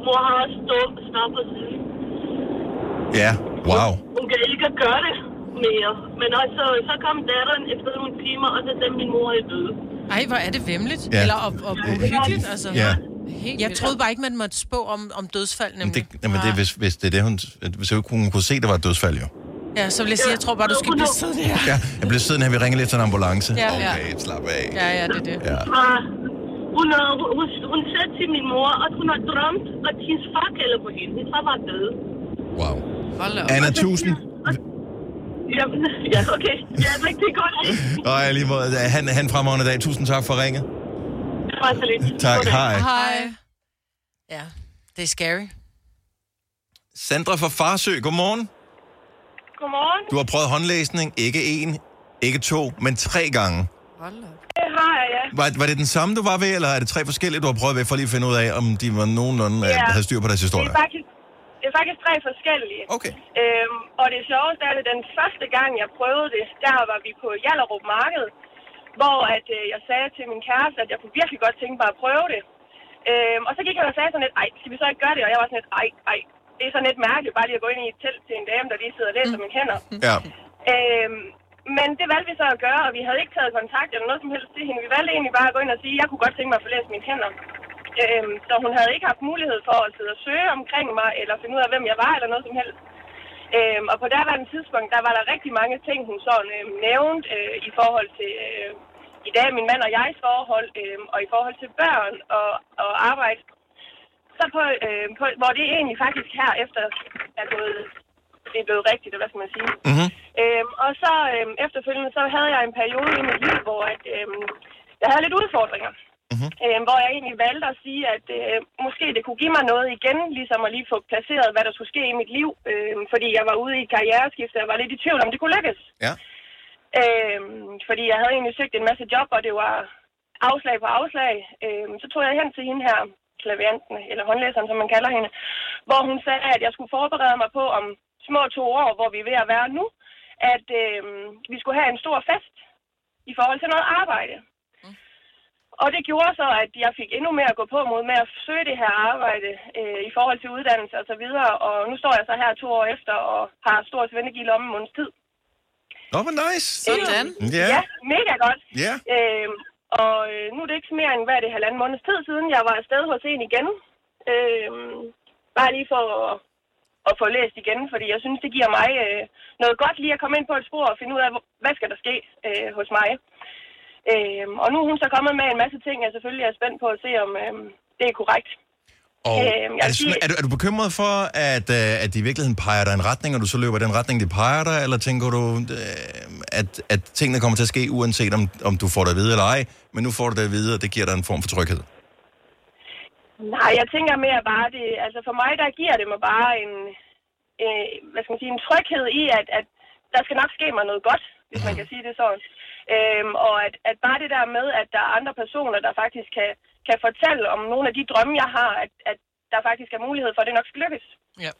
mor har også stået stoppet siden. Ja, wow. Hun kan ikke gøre det mere. Men også, så kom datteren efter nogle timer, og så sagde min mor er død. Ej, hvor er det vemmeligt. Ja. Eller og, og uhyggeligt, altså. Ja. Helt jeg troede bare ikke, man måtte spå om, om dødsfald, Men nemlig. det, jamen, det, er, hvis, hvis det er det, hun... Hvis hun kunne se, det var et dødsfald, jo. Ja, så vil jeg sige, jeg tror bare, du skal blive siddende her. Ja, jeg blev siddende her, vi ringer lidt til en ambulance. Ja, ja. okay, slap af. Ja, ja, det er det. Ja. Og hun, hun, hun sagde til min mor, at hun har drømt, at hendes far kalder på hende. Hendes far var død. Wow. Hold da op. Anna, tusind. Jamen, ja, okay. Ja, rigtig godt. Og i lige måde, han, han fremragende dag. Tusind tak for ringet. Det var så lidt. Tak, hej. Hej. Ja, det er scary. Sandra fra Farsø, godmorgen. Godmorgen. Du har prøvet håndlæsning, ikke en, ikke to, men tre gange. Det har jeg, ja. Var, var det den samme, du var ved, eller er det tre forskellige, du har prøvet ved, for lige at finde ud af, om de var nogenlunde Ja. havde styr på deres Det historie? er faktisk, det er faktisk tre forskellige. Okay. Øhm, og det sjoveste er, at den første gang, jeg prøvede det, der var vi på Jallerup Marked, hvor at, øh, jeg sagde til min kæreste, at jeg kunne virkelig godt tænke mig at prøve det. Øhm, og så gik han og sagde sådan lidt, ej, skal vi så ikke gøre det? Og jeg var sådan lidt, ej, ej, det er sådan lidt mærkeligt bare lige at gå ind i et telt til en dame, der lige sidder og læser mine hænder. [laughs] Ja. Øhm, men det valgte vi så at gøre, og vi havde ikke taget kontakt eller noget som helst til hende. Vi valgte egentlig bare at gå ind og sige, at jeg kunne godt tænke mig at få læst mine hænder. Øhm, så hun havde ikke haft mulighed for at sidde og søge omkring mig, eller finde ud af, hvem jeg var, eller noget som helst. Øhm, og på daværende tidspunkt, der var der rigtig mange ting, hun sådan øh, nævnte øh, i forhold til øh, i dag min mand og jegs forhold, øh, og i forhold til børn og, og arbejde. Så på, øh, på, hvor det egentlig faktisk her efter er gået, det er blevet rigtigt, hvad skal man sige. Mm-hmm. Øhm, og så øhm, efterfølgende, så havde jeg en periode i mit liv, hvor at, øhm, jeg havde lidt udfordringer. Mm-hmm. Øhm, hvor jeg egentlig valgte at sige, at øh, måske det kunne give mig noget igen, ligesom at lige få placeret, hvad der skulle ske i mit liv. Øhm, fordi jeg var ude i et karriereskift, og jeg var lidt i tvivl, om det kunne lykkes. Ja. Øhm, fordi jeg havde egentlig søgt en masse job, og det var afslag på afslag. Øhm, så tog jeg hen til hende her, klavianten, eller håndlæseren, som man kalder hende, hvor hun sagde, at jeg skulle forberede mig på om små to år, hvor vi er ved at være nu, at øhm, vi skulle have en stor fest i forhold til noget arbejde. Og det gjorde så, at jeg fik endnu mere at gå på mod med at søge det her arbejde øh, i forhold til uddannelse og så videre. Og nu står jeg så her to år efter og har stor svendegilde om en måneds tid. Nå, hvor nice. Sådan. Ja. Ja, mega godt. Ja. Øhm, og øh, nu er det ikke mere end, hvad er det, halvanden måneds tid siden, jeg var afsted hos en igen. Øhm, bare lige for at, at få læst igen, fordi jeg synes, det giver mig øh, noget godt lige at komme ind på et spor og finde ud af, hvad skal der ske øh, hos mig. Øhm, og nu er hun så kommet med en masse ting, jeg selvfølgelig er spændt på at se, om øh, det er korrekt. Og Øhm, er, det, sige- er, du, er du bekymret for, at, øh, at de i virkeligheden peger dig en retning, og du så løber den retning, de peger dig, eller tænker du, øh, at, at tingene kommer til at ske, uanset om, om du får det at vide eller ej, men nu får du det at vide, og det giver dig en form for tryghed? Nej, jeg tænker mere bare, det, altså for mig, der giver det mig bare en, øh, hvad skal man sige, en tryghed i, at, at der skal nok ske mig noget godt, hvis man kan sige det sådan. Øhm, og at, at bare det der med, at der er andre personer, der faktisk kan, kan fortælle om nogle af de drømme, jeg har, at, at der faktisk er mulighed for, at det nok skal lykkes. Ja.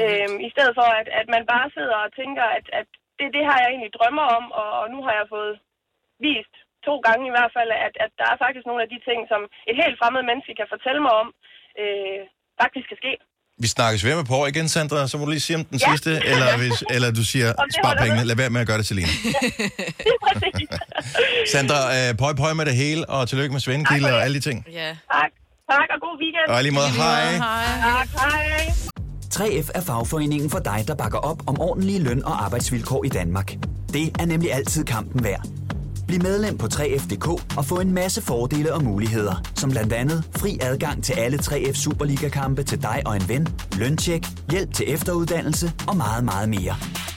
Øhm, I stedet for, at, at man bare sidder og tænker, at, at det, det har jeg egentlig drømmer om, og, og nu har jeg fået vist to gange i hvert fald, at, at der er faktisk nogle af de ting, som et helt fremmed menneske kan fortælle mig om, øh, faktisk kan ske. Vi snakkes ved med på igen, Sandra, så må du lige sige om den Ja. sidste, eller, hvis, eller du siger, spar pengene, med. lad være med at gøre det, Selina. [laughs] Sandra, øh, pøj pøj med det hele, og tillykke med Svendgilde og alle de ting. Ja. Tak. Tak, og god weekend. Og lige måde, hej. Tak, hej. 3F er fagforeningen for dig, der bakker op om ordentlige løn- og arbejdsvilkår i Danmark. Det er nemlig altid kampen værd. Bliv medlem på 3F.dk og få en masse fordele og muligheder, som blandt andet fri adgang til alle 3F Superliga-kampe til dig og en ven, løntjek, hjælp til efteruddannelse og meget, meget mere.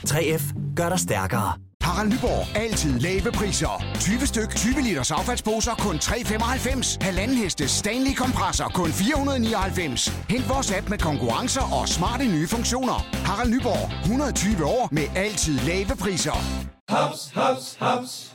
3F gør dig stærkere. Harald Nyborg. Altid lave priser. 20 styk, 20 liters affaldsposer kun 3,95. Halvanden heste Stanley kompresser kun 499. Hent vores app med konkurrencer og smarte nye funktioner. Harald Nyborg. 120 år med altid lave priser. Haps, haps, haps.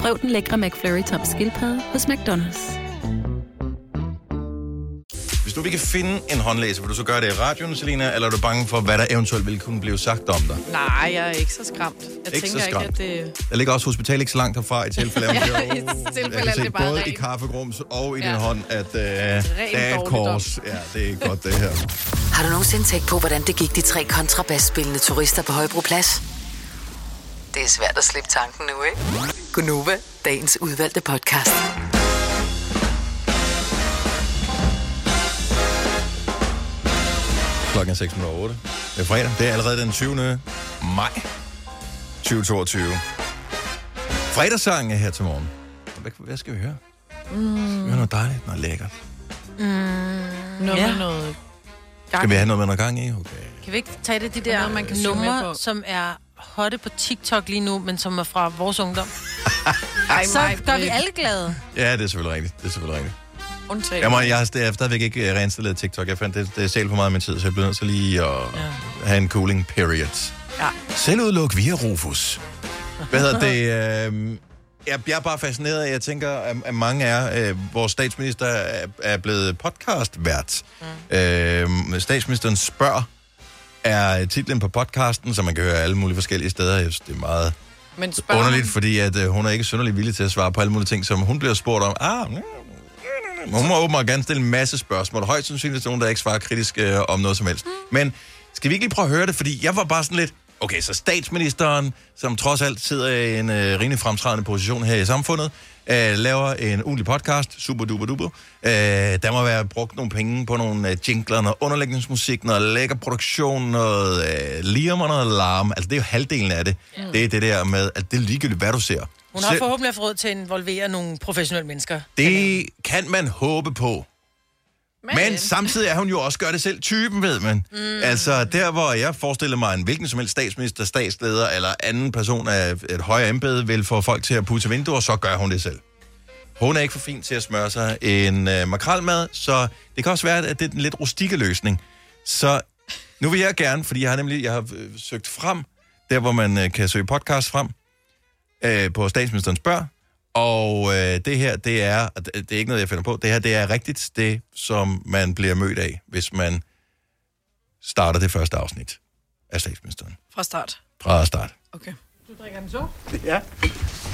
Prøv den lækre McFlurry tom skildpadde hos McDonald's. Hvis du ikke kan finde en håndlæser, vil du så gøre det i radioen, Selina, eller er du bange for, hvad der eventuelt ville kunne blive sagt om dig? Nej, jeg er ikke så skræmt. Jeg Ikke så tænker skræmt. ikke, at det... Der ligger også hospital ikke så langt herfra i tilfælde af, [laughs] Ja, i jeg tilfælde kan se det bare er både i rent. kaffegrums og i Ja. din hånd, at øh, der er et kors. Ja, det er godt det her. Har du nogensinde tænkt på, hvordan det gik de tre kontrabasspillende turister på Højbroplads? Det er svært at slippe tanken nu, ikke? Gunova, dagens udvalgte podcast. Klokken er 6 minutter 8. Det er fredag. Det er allerede den 20. maj 2022. Fredagssang er her til morgen. Hvad, hvad skal vi høre? Mm. Skal vi høre noget dejligt, noget lækkert? Mm, Noget ja. med noget... Skal vi have noget med noget gang i? Okay. Kan vi ikke tage det, de Der er numre, på. som er hotte på TikTok lige nu, men som er fra vores ungdom? [laughs] Ej, Så gør vi alle glade. Ja, det er selvfølgelig rigtigt. Det er selvfølgelig rigtigt. Undtagen. Jeg, må, jeg, har, stadigvæk ikke øh, reinstalleret TikTok. Jeg fandt, det, det stjal for meget af min tid, så jeg bliver nødt til lige at ja. have en cooling period. Ja. Selvudluk via Rufus. Hvad hedder det? Øh, jeg, jeg er bare fascineret af, jeg tænker, at, at mange er, øh, vores statsminister er, er blevet podcastvært. Mm. Øh, statsministeren spørger er titlen på podcasten, så man kan høre alle mulige forskellige steder. Jeg synes, det er meget Men spørger underligt, fordi at, øh, hun er ikke synderlig villig til at svare på alle mulige ting, som hun bliver spurgt om. Ah, mm, men hun må åbenbart gerne stille en masse spørgsmål. Højst sandsynligt er nogen, der ikke svarer kritisk øh, om noget som helst. Men skal vi ikke lige prøve at høre det? Fordi jeg var bare sådan lidt... Okay, så statsministeren, som trods alt sidder i en øh, rimelig fremtrædende position her i samfundet, øh, laver en ugenlig podcast, super duper duper. Øh, der må være brugt nogle penge på nogle øh, jingler, noget underlægningsmusik, noget lækker produktion, noget øh, liam og noget larm. Altså, det er jo halvdelen af det. Mm. Det er det der med, at det er ligegyldigt, hvad du ser. Hun har Selv- forhåbentlig haft råd til at involvere nogle professionelle mennesker. Det kan man håbe på. Men, Men samtidig er hun jo også gør det selv typen, ved man. Mm. Altså, der hvor jeg forestiller mig, en hvilken som helst statsminister, statsleder eller anden person af et højere embede vil få folk til at putte vinduer, så gør hun det selv. Hun er ikke for fin til at smøre sig en øh, makralmad, så det kan også være, at det er den lidt rustikke løsning. Så nu vil jeg gerne, fordi jeg har nemlig jeg har øh, søgt frem, der hvor man øh, kan søge podcast frem, øh, på statsministerens spørg, og øh, det her, det er, det er ikke noget, jeg finder på, det her, det er rigtigt det, som man bliver mødt af, hvis man starter det første afsnit af statsministeren. Fra start. Fra start. Okay. Du drikker den så? Ja,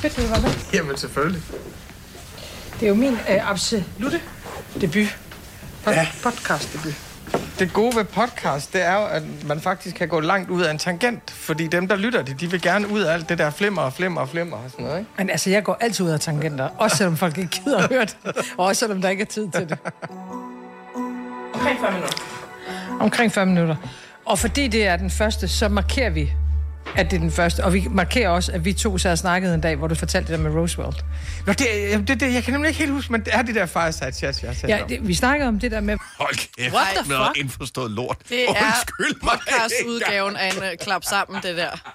Fedt, det var det. jamen selvfølgelig. Det er jo min øh, absolute debut. Pod- ja. Podcast debut. Det gode ved podcast, det er jo, at man faktisk kan gå langt ud af en tangent, fordi dem, der lytter det, de vil gerne ud af alt det der flimmer og flimmer og flimmer og sådan noget, ikke? Men altså, jeg går altid ud af tangenter. Også selvom folk ikke gider at høre det. Og også selvom der ikke er tid til det. Omkring 40 minutter. Omkring 40 minutter. Og fordi det er den første, så markerer vi, at det er den første. Og vi markerer også, at vi to så har snakket en dag, hvor du fortalte det der med Roosevelt. Nå, det, det, det, jeg kan nemlig ikke helt huske, men det er det der fireside chat, jeg har Ja, det, vi snakkede om det der med... Hold kæft, What the noget fuck? indforstået lort. Det er Undskyld mig. podcastudgaven af en uh, klap sammen, det der.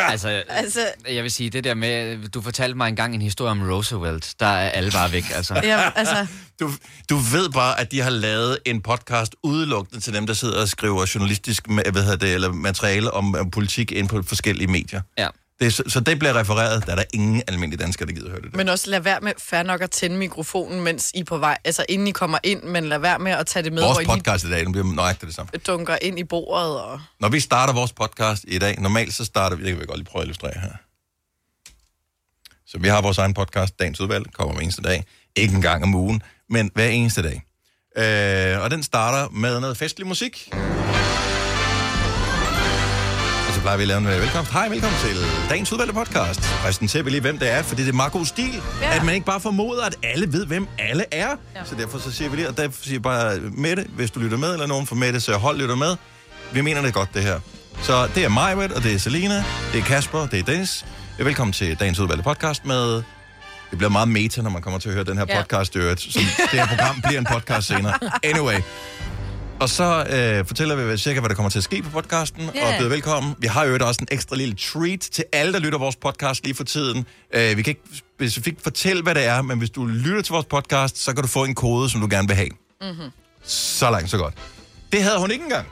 Altså, Altså- jeg vil sige, det der med, du fortalte mig engang en historie om Roosevelt, der er alle bare væk, altså. Ja, altså, Du, du ved bare, at de har lavet en podcast udelukkende til dem, der sidder og skriver journalistisk hvad hedder det, eller materiale om, om politik ind på forskellige medier. Ja. Det, så, så det bliver refereret, der er der ingen almindelige danskere, der gider høre det. men også lad være med fair nok at tænde mikrofonen, mens I på vej. Altså, inden I kommer ind, men lad være med at tage det med, Vores hvor I podcast i dag, den bliver nøjagtigt det samme. dunker ind i bordet. Og... Når vi starter vores podcast i dag, normalt så starter vi, det kan vi godt lige prøve at illustrere her. Så vi har vores egen podcast, Dagens Udvalg, kommer hver eneste dag. Ikke en gang om ugen, men hver eneste dag. Øh, og den starter med noget festlig musik. Så plejer vi at lave en velkomst. Hej, velkommen til dagens udvalgte podcast. Præsenterer vi lige, hvem det er, fordi det er meget god stil, ja. at man ikke bare formoder, at alle ved, hvem alle er. Ja. Så derfor så siger vi lige, og derfor siger bare Mette, hvis du lytter med, eller nogen fra Mette, så hold lytter med. Vi mener det godt, det her. Så det er mig, og det er Selina, det er Kasper, det er Dennis. Velkommen til dagens udvalgte podcast med... Det bliver meget meta, når man kommer til at høre den her Ja. podcast, ja. som det her program bliver en podcast senere. Anyway. Og så øh, fortæller vi hvad- cirka, hvad der kommer til at ske på podcasten, yeah. og byder velkommen. Vi har jo også en ekstra lille treat til alle, der lytter vores podcast lige for tiden. Øh, vi kan ikke specifikt fortælle, hvad det er, men hvis du lytter til vores podcast, så kan du få en kode, som du gerne vil have. Mm-hmm. Så langt, så godt. Det havde hun ikke engang.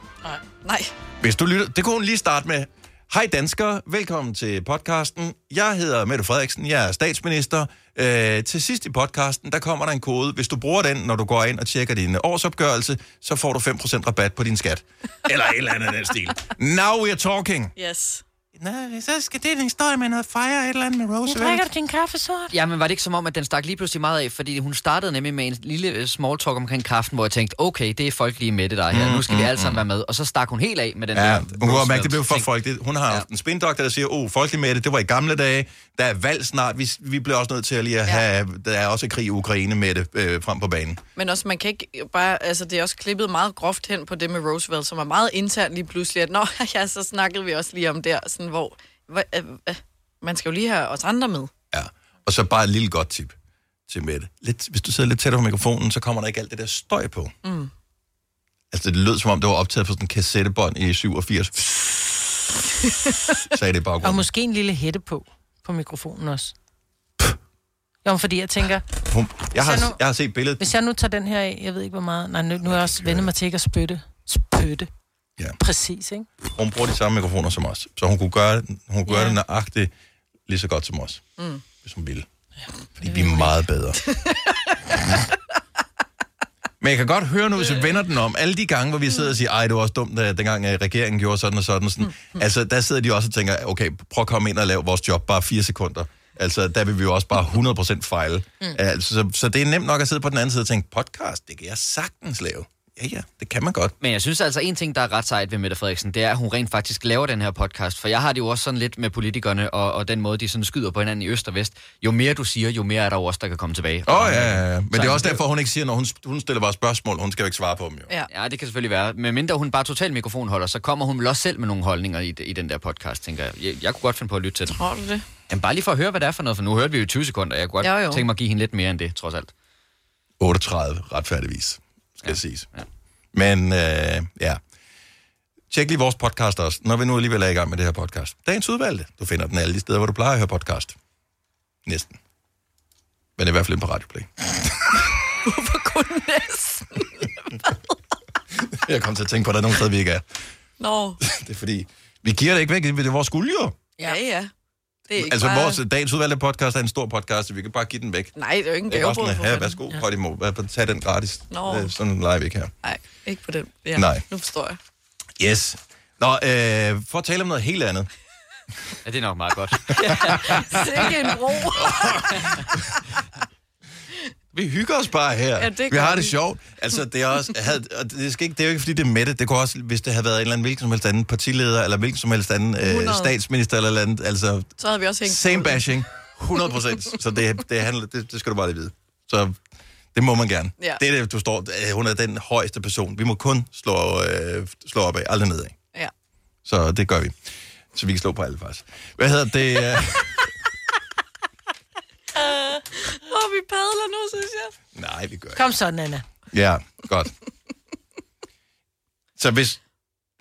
Nej. Hvis du lytter, det kunne hun lige starte med. Hej danskere, velkommen til podcasten. Jeg hedder Mette Frederiksen, jeg er statsminister. Øh, til sidst i podcasten, der kommer der en kode. Hvis du bruger den, når du går ind og tjekker din årsopgørelse, så får du 5% rabat på din skat. Eller et eller andet af den stil. Now we are talking. Yes. Nej, så skal det en historie med noget fire, et eller andet med Roosevelt. du din kaffe sort? Ja, men var det ikke som om, at den stak lige pludselig meget af? Fordi hun startede nemlig med en lille øh, small talk omkring kraften, hvor jeg tænkte, okay, det er folk lige med det der er her. Mm, Nu skal vi mm, alle sammen være med. Og så stak hun helt af med den Ja, der hun kunne mærke, det blev for Roosevelt-ting. folkeligt. Hun har haft en spindoktor, der siger, oh, folkelig med det, det var i gamle dage. Der er valg snart. Vi, vi bliver også nødt til at lige at have, der er også krig i Ukraine med det øh, frem på banen. Men også, man kan ikke bare, altså det er også klippet meget groft hen på det med Roosevelt, som er meget internt lige pludselig, at nå, [laughs] ja, så snakkede vi også lige om der, sådan hvor, hva, øh, øh, man skal jo lige have os andre med. Og så bare et lille godt tip til Mette. Lidt, hvis du sidder lidt tættere på mikrofonen, så kommer der ikke alt det der støj på. Mm. Altså, det lød som om, det var optaget på sådan en kassettebånd i 87. Sagde det i Og måske en lille hætte på, på mikrofonen også. Jo, fordi jeg tænker, Hun, jeg, har, jeg nu- jeg har set billedet. hvis jeg nu tager den her af, jeg ved ikke hvor meget, nej, nu, nu er jeg også vendt mig til ikke at spytte. Spytte. Ja. Præcis, ikke? Hun bruger de samme mikrofoner som os. Så hun kunne gøre, hun kunne gøre Ja. det nøjagtigt lige så godt som os, Mm. hvis hun ville. Fordi vi er meget bedre. [laughs] Men jeg kan godt høre nu, hvis vi vender den om, alle de gange, hvor vi sidder og siger, ej, det var også dumt, da, dengang øh, regeringen gjorde sådan og sådan sådan. Altså, der sidder de også og tænker, okay, prøv at komme ind og lave vores job bare fire sekunder. Altså, der vil vi jo også bare 100% fejle. Mm. Altså, så, så det er nemt nok at sidde på den anden side og tænke, podcast, det kan jeg sagtens lave. Ja, ja, det kan man godt. Men jeg synes altså, en ting, der er ret sejt ved Mette Frederiksen, det er, at hun rent faktisk laver den her podcast. For jeg har det jo også sådan lidt med politikerne, og, og den måde, de sådan skyder på hinanden i øst og vest. Jo mere du siger, jo mere er der jo også, der kan komme tilbage. Åh, oh, ja, ja, ja. Men Så det er også derfor, hun ikke siger, når hun, hun stiller bare spørgsmål, hun skal jo ikke svare på dem jo. Ja. ja, det kan selvfølgelig være. Men mindre hun bare totalt mikrofonholder, så kommer hun vel også selv med nogle holdninger i, i den der podcast, tænker jeg. jeg. Jeg kunne godt finde på at lytte til den. Tror du det? Jamen bare lige for at høre, hvad det er for noget, for nu hørte vi jo i 20 sekunder. Jeg kunne godt Jo, jo. tænke mig at give hende lidt mere end det, trods alt. 38, retfærdigvis, skal ja. Men øh, ja, tjek lige vores podcast også, når vi nu alligevel er i gang med det her podcast. Dagens udvalgte. Du finder den alle de steder, hvor du plejer at høre podcast. Næsten. Men i hvert fald ind på Radioplay. [laughs] Hvorfor kun næsten? Jeg kom til at tænke på, at der er nogle steder, vi ikke er. Nå. [laughs] Det er fordi, vi giver det ikke væk. Det er vores guld, jo. Ja, ja. Det er ikke Altså, bare... vores dagens udvalgte podcast er en stor podcast, så vi kan bare give den væk. Nej, det er jo ikke en for her, fanden. værsgo, ja. Podimo, tag den gratis. Nå. Det er Sådan live ikke her. Nej, ikke på den. Ja, Nej. Nu forstår jeg. Yes. Nå, øh, for at tale om noget helt andet. Ja, det er nok meget godt. [laughs] Sikke en bro. [laughs] Vi hygger os bare her. Ja, det vi har vi. det sjovt. Altså, det er også, havde, og det, skal ikke, det er jo ikke, fordi det er med det. Det kunne også, hvis det havde været en eller anden hvilken som helst anden partileder, eller hvilken som helst anden øh, 100. statsminister, eller, eller andet, altså, Så havde vi også hængt same bashing. 100 procent. Så det, det, handler, det, det skal du bare lige vide. Så det må man gerne. Ja. Det er det, du står, øh, hun er den højeste person. Vi må kun slå, øh, slå op af, aldrig nedad. Ja. Så det gør vi. Så vi kan slå på alle faktisk. Hvad hedder det? [laughs] Øh, Åh, oh, vi padler nu, synes jeg. nej, vi gør ikke. Kom så, Nana. Ja, godt. Så hvis...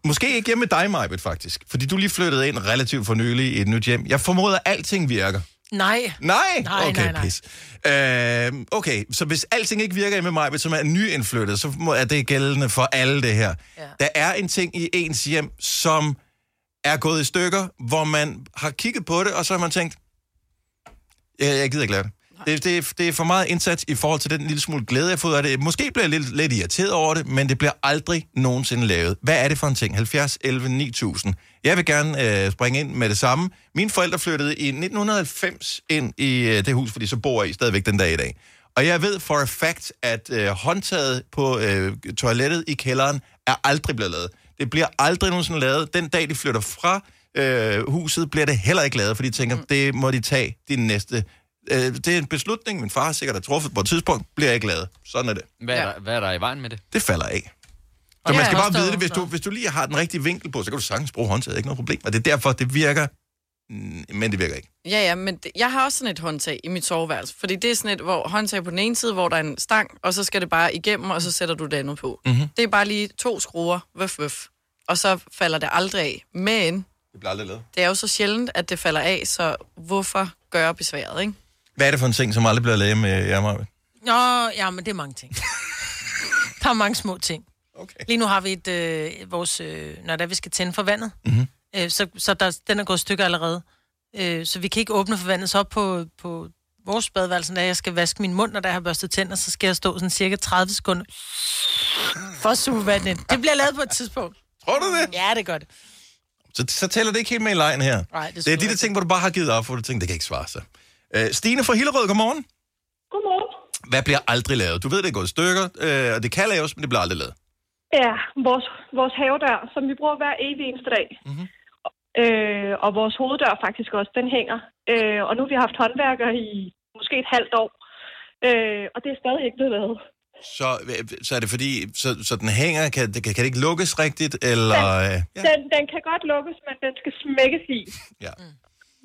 Måske ikke hjemme med dig, Majbet, faktisk. Fordi du lige flyttede ind relativt for nylig i et nyt hjem. Jeg formoder, at alting virker. Nej. Nej? Nej, okay, nej, nej. pis. Øh, okay, så hvis alting ikke virker med Majbet, som er nyindflyttet, så må- er det gældende for alle det her. Ja. Der er en ting i ens hjem, som er gået i stykker, hvor man har kigget på det, og så har man tænkt, jeg, jeg gider ikke lave det. Det, det, er- det er for meget indsats i forhold til den lille smule glæde, jeg har fået af det. Måske bliver jeg lidt, lidt irriteret over det, men det bliver aldrig nogensinde lavet. Hvad er det for en ting? 70, 11, 9000. Jeg vil gerne øh, springe ind med det samme. Mine forældre flyttede i 1990 ind i øh, det hus, fordi så bor jeg i stadigvæk den dag i dag. Og jeg ved for a fact, at øh, håndtaget på øh, toilettet i kælderen er aldrig blevet lavet. Det bliver aldrig nogensinde lavet. Den dag, de flytter fra øh, huset, bliver det heller ikke lavet, fordi de tænker, det må de tage de næste øh, det er en beslutning, min far har sikkert har truffet på et tidspunkt, bliver ikke glad. Sådan er det. Hvad er, der, hvad er der i vejen med det? Det falder af. Så man skal bare vide det, hvis du, hvis du lige har den rigtige vinkel på, så kan du sagtens bruge håndtaget, ikke noget problem. Og det er derfor, det virker, mm, men det virker ikke. Ja, ja, men det, jeg har også sådan et håndtag i mit soveværelse. Fordi det er sådan et hvor, håndtag på den ene side, hvor der er en stang, og så skal det bare igennem, og så sætter du det andet på. Mhm. Det er bare lige to skruer, vøf, vøf. Og så falder det aldrig af. Men Det bliver aldrig lavet. det er jo så sjældent, at det falder af, så hvorfor gøre besværet, ikke? Hvad er det for en ting, som aldrig bliver lavet med jer, Maja? Nå, ja, men det er mange ting. [laughs] der er mange små ting. Okay. Lige nu har vi et, øh, vores, øh, når der vi skal tænde for vandet, Mhm. øh, så, så der, den er gået stykker allerede. Øh, så vi kan ikke åbne for vandet. Så op på, på vores badeværelse, når jeg skal vaske min mund, når der har børstet tænder, så skal jeg stå sådan cirka 30 sekunder for at suge vandet ind. Det bliver lavet på et tidspunkt. Tror du det? Ja, det gør det. Så, så tæller det ikke helt med i lejen her. Nej, det, Det er de der ting, hvor du bare har givet op, hvor du tænker, det kan ikke svare sig. Øh, Stine fra Hillerød, godmorgen. Godmorgen. Hvad bliver aldrig lavet? Du ved, det er gået i stykker, øh, og det kan laves, men det bliver aldrig lavet. Ja, vores, vores havedør, som vi bruger hver evig eneste dag. Mm-hmm. Øh, og vores hoveddør faktisk også, den hænger. Øh, og nu har vi haft håndværker i måske et halvt år. Øh, og det er stadig ikke blevet lavet. Så, øh, så er det fordi, så, så den hænger, kan, det, kan, kan det ikke lukkes rigtigt, eller... Øh, Ja. Den, den kan godt lukkes, men den skal smækkes i. Ja.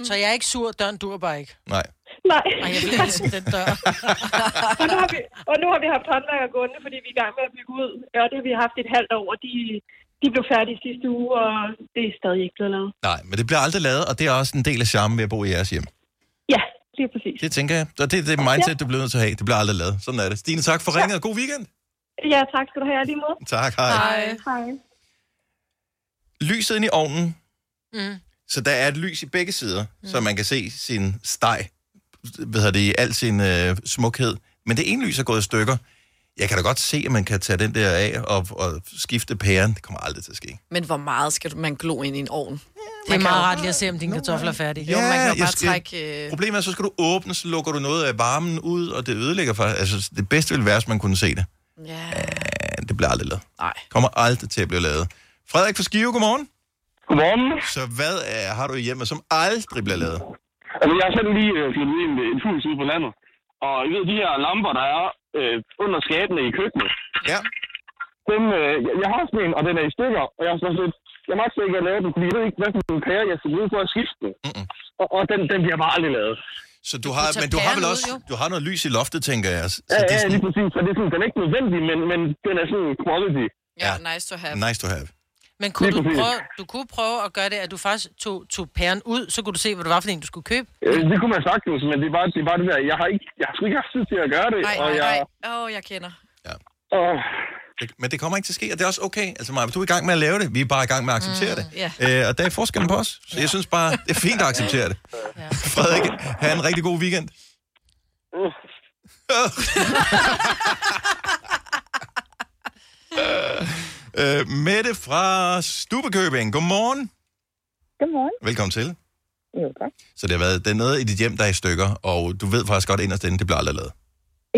Så jeg er ikke sur, døren dur bare ikke. Nej. Nej. Og jeg vil elske den dør. [laughs] og, nu har vi, og nu har vi haft håndværker gående, fordi vi er i gang med at bygge ud. Og det har vi haft i et halvt år, og de, de blev færdige sidste uge, og det er stadig ikke blevet lavet. Nej, men det bliver aldrig lavet, og det er også en del af charmen ved at bo i jeres hjem. Ja, lige præcis. Det tænker jeg. Og det er det mindset, du bliver nødt til at have. Det bliver aldrig lavet. Sådan er det. Stine, tak for ringet, og god weekend. Ja, tak skal du have lige måde. Tak, hej. Hej. Lyset ind i ovnen, Mm. Så der er et lys i begge sider, mm. så man kan se sin steg, hvad hedder det, i al sin øh, smukhed. Men det ene lys er gået i stykker. Jeg kan da godt se, at man kan tage den der af og, og skifte pæren. Det kommer aldrig til at ske. Men hvor meget skal du- man glo ind i en ovn? Det er meget rart lige at se, om dine kartofler er færdige. Jo, man kan jo bare skal- trække... Øh... Problemet er, så skal du åbne, så lukker du noget af varmen ud, og det ødelægger for... Altså, det bedste ville være, hvis man kunne se det. Ja. Men det bliver aldrig lavet. Nej. Kommer aldrig til at blive lavet. Frederik fra Skive, godmorgen. Godmorgen. Så hvad er, har du i hjemme, som aldrig bliver lavet? Altså, jeg har selv lige øh, flyttet ind i et hus ude på landet. Og I ved, de her lamper, der er øh, under skabene i køkkenet. Ja. Dem, øh, jeg, jeg har sådan en, og den er i stykker. Og jeg har sådan lidt... Jeg magter ikke at lave den, fordi jeg ved ikke, hvad for en pære, jeg skal bruge for at skifte den. Mm-mm. Og, og den, den bliver bare aldrig lavet. Så du har, men du har vel også du har noget lys i loftet, tænker jeg. Så Ja, det ja, er lige præcis. Så det er sådan, den er ikke nødvendig, men, men den er sådan quality. Ja, nice to have. nice to have. Men kunne du, prøve, du kunne prøve at gøre det, at du faktisk tog, tog pæren ud, så kunne du se, hvad det var for en, du skulle købe. Øh, det kunne man sagtens, men det er bare det, er bare det der. Jeg har, ikke, jeg har sgu ikke haft tid til at gøre det. Nej, og nej, jeg, nej. Åh, oh, jeg kender. Åh, Det, men det kommer ikke til at ske, og det er også okay. Altså, Maja, du er i gang med at lave det. Vi er bare i gang med at acceptere det. ja. Øh, og der er forskellen på os. Så jeg synes bare, det er fint at acceptere det. Frederik, have en rigtig god weekend. [laughs] øh, Mette fra Stubekøbing, godmorgen. Godmorgen. Velkommen til. Jo, tak. Så det, har været, det er noget i dit hjem, der er i stykker, og du ved faktisk godt inderst inde, det bliver aldrig lavet.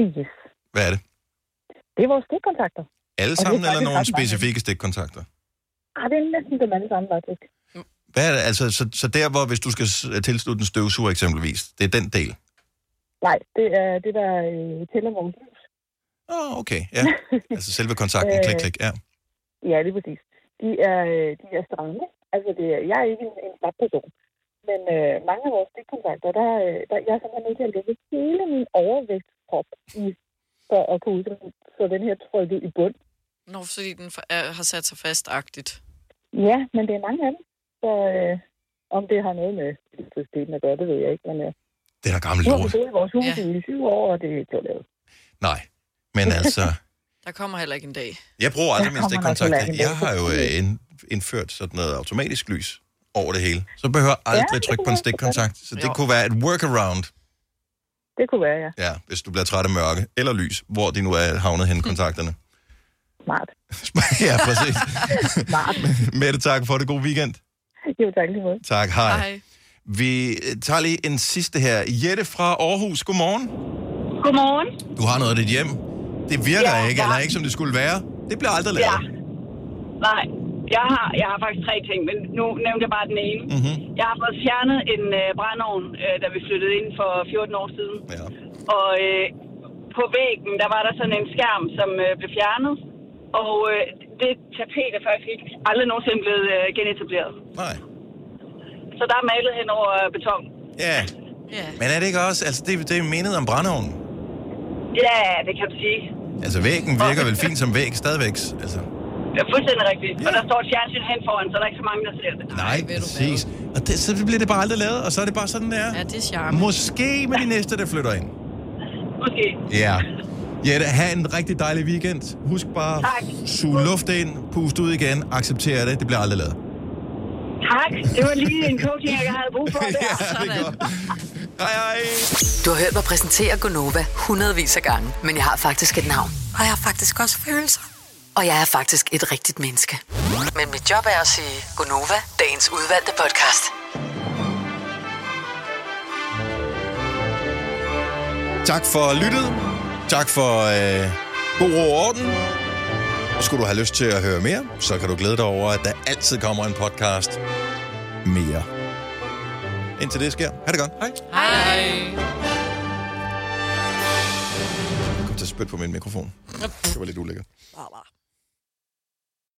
Yes. Hvad er det? Det er vores stikkontakter. Alle sammen, eller nogle specifikke stikkontakter? Ah, det er næsten dem alle sammen, faktisk. Hvad er det? Altså, så, så der, hvor hvis du skal tilslutte en støvsuger eksempelvis, det er den del? Nej, det er det, der øh, tæller vores lys. Åh, oh, okay, ja. [laughs] Altså selve kontakten, klik, klik, ja. Ja, det er præcis. De er, øh, de er stramme. Altså, det er, jeg er ikke en, en slap person. Men øh, mange af vores stikkontakter, der, øh, der jeg er simpelthen nødt til at lægge hele min overvægtskrop i, for at kunne ud, så den her trykket i bund. Nå, fordi den er, har sat sig fastagtigt. Ja, men det er mange af dem. Så øh, om det har noget med elektriciteten at gøre, det ved jeg ikke. Men øh, Det er da gammel nu har vi lort. boet i vores hus ja. i syv år, og det er ikke lavet. Nej, men altså, [laughs] Der kommer heller ikke en dag. jeg bruger aldrig min stikkontakter. Jeg har jo øh, [laughs] ind, indført sådan noget automatisk lys over det hele. Så behøver jeg aldrig det trykke på en stikkontakt. Så det Jo. kunne være et workaround, Det kunne være, ja. ja, hvis du bliver træt af mørke eller lys, hvor de nu er havnet hen, kontakterne. Smart. [laughs] ja, præcis. [laughs] Smart. Mette, tak for det. God weekend. Jo, tak lige måde. Tak, hej. hej. Vi øh, tager lige en sidste her. Jette fra Aarhus, godmorgen. Godmorgen. Du har noget af dit hjem. Det virker Ja, ikke, ja. eller ikke, som det skulle være. Det bliver aldrig lavet. Ja. Nej, jeg har, jeg har faktisk tre ting, men nu nævnte jeg bare den ene. Mm-hmm. Jeg har fået fjernet en øh, brændeovn, øh, da vi flyttede ind for 14 år siden. Ja. Og øh, på væggen, der var der sådan en skærm, som øh, blev fjernet. Og øh, det tapet er faktisk ikke aldrig nogensinde blevet øh, genetableret. Nej. Så der er malet hen over øh, beton. Ja. Ja. Men er det ikke også, altså det, det er menet om brændeovnen? Ja, det kan du sige. Altså væggen virker vel fint som væg stadigvæk, altså. Det er fuldstændig rigtigt. Ja. Og der står et fjernsyn hen foran, så der er ikke så mange, der ser det. Nej, præcis. Og det, så bliver det bare aldrig lavet, og så er det bare sådan, det er. Ja, det er charme. Måske med de næste, der flytter ind. Måske. Ja. Jette, have en rigtig dejlig weekend. Husk bare Tak. suge luft ind, puste ud igen, acceptere det. Det bliver aldrig lavet. Tak. Det var lige en coaching, jeg havde brug for [laughs] der. ja, det er godt. Hej, hej. Du har hørt mig præsentere Gonova hundredvis af gange, men jeg har faktisk et navn. Og jeg har faktisk også følelser. Og jeg er faktisk et rigtigt menneske. Men mit job er at sige Gonova, dagens udvalgte podcast. Tak for lyttet. Tak for øh, god ro og orden. Og skulle du have lyst til at høre mere, så kan du glæde dig over, at der altid kommer en podcast mere. Indtil det sker. Ha' det godt. Hej. Hej. Jeg kom til at spytte på min mikrofon. Det var lidt ulækkert.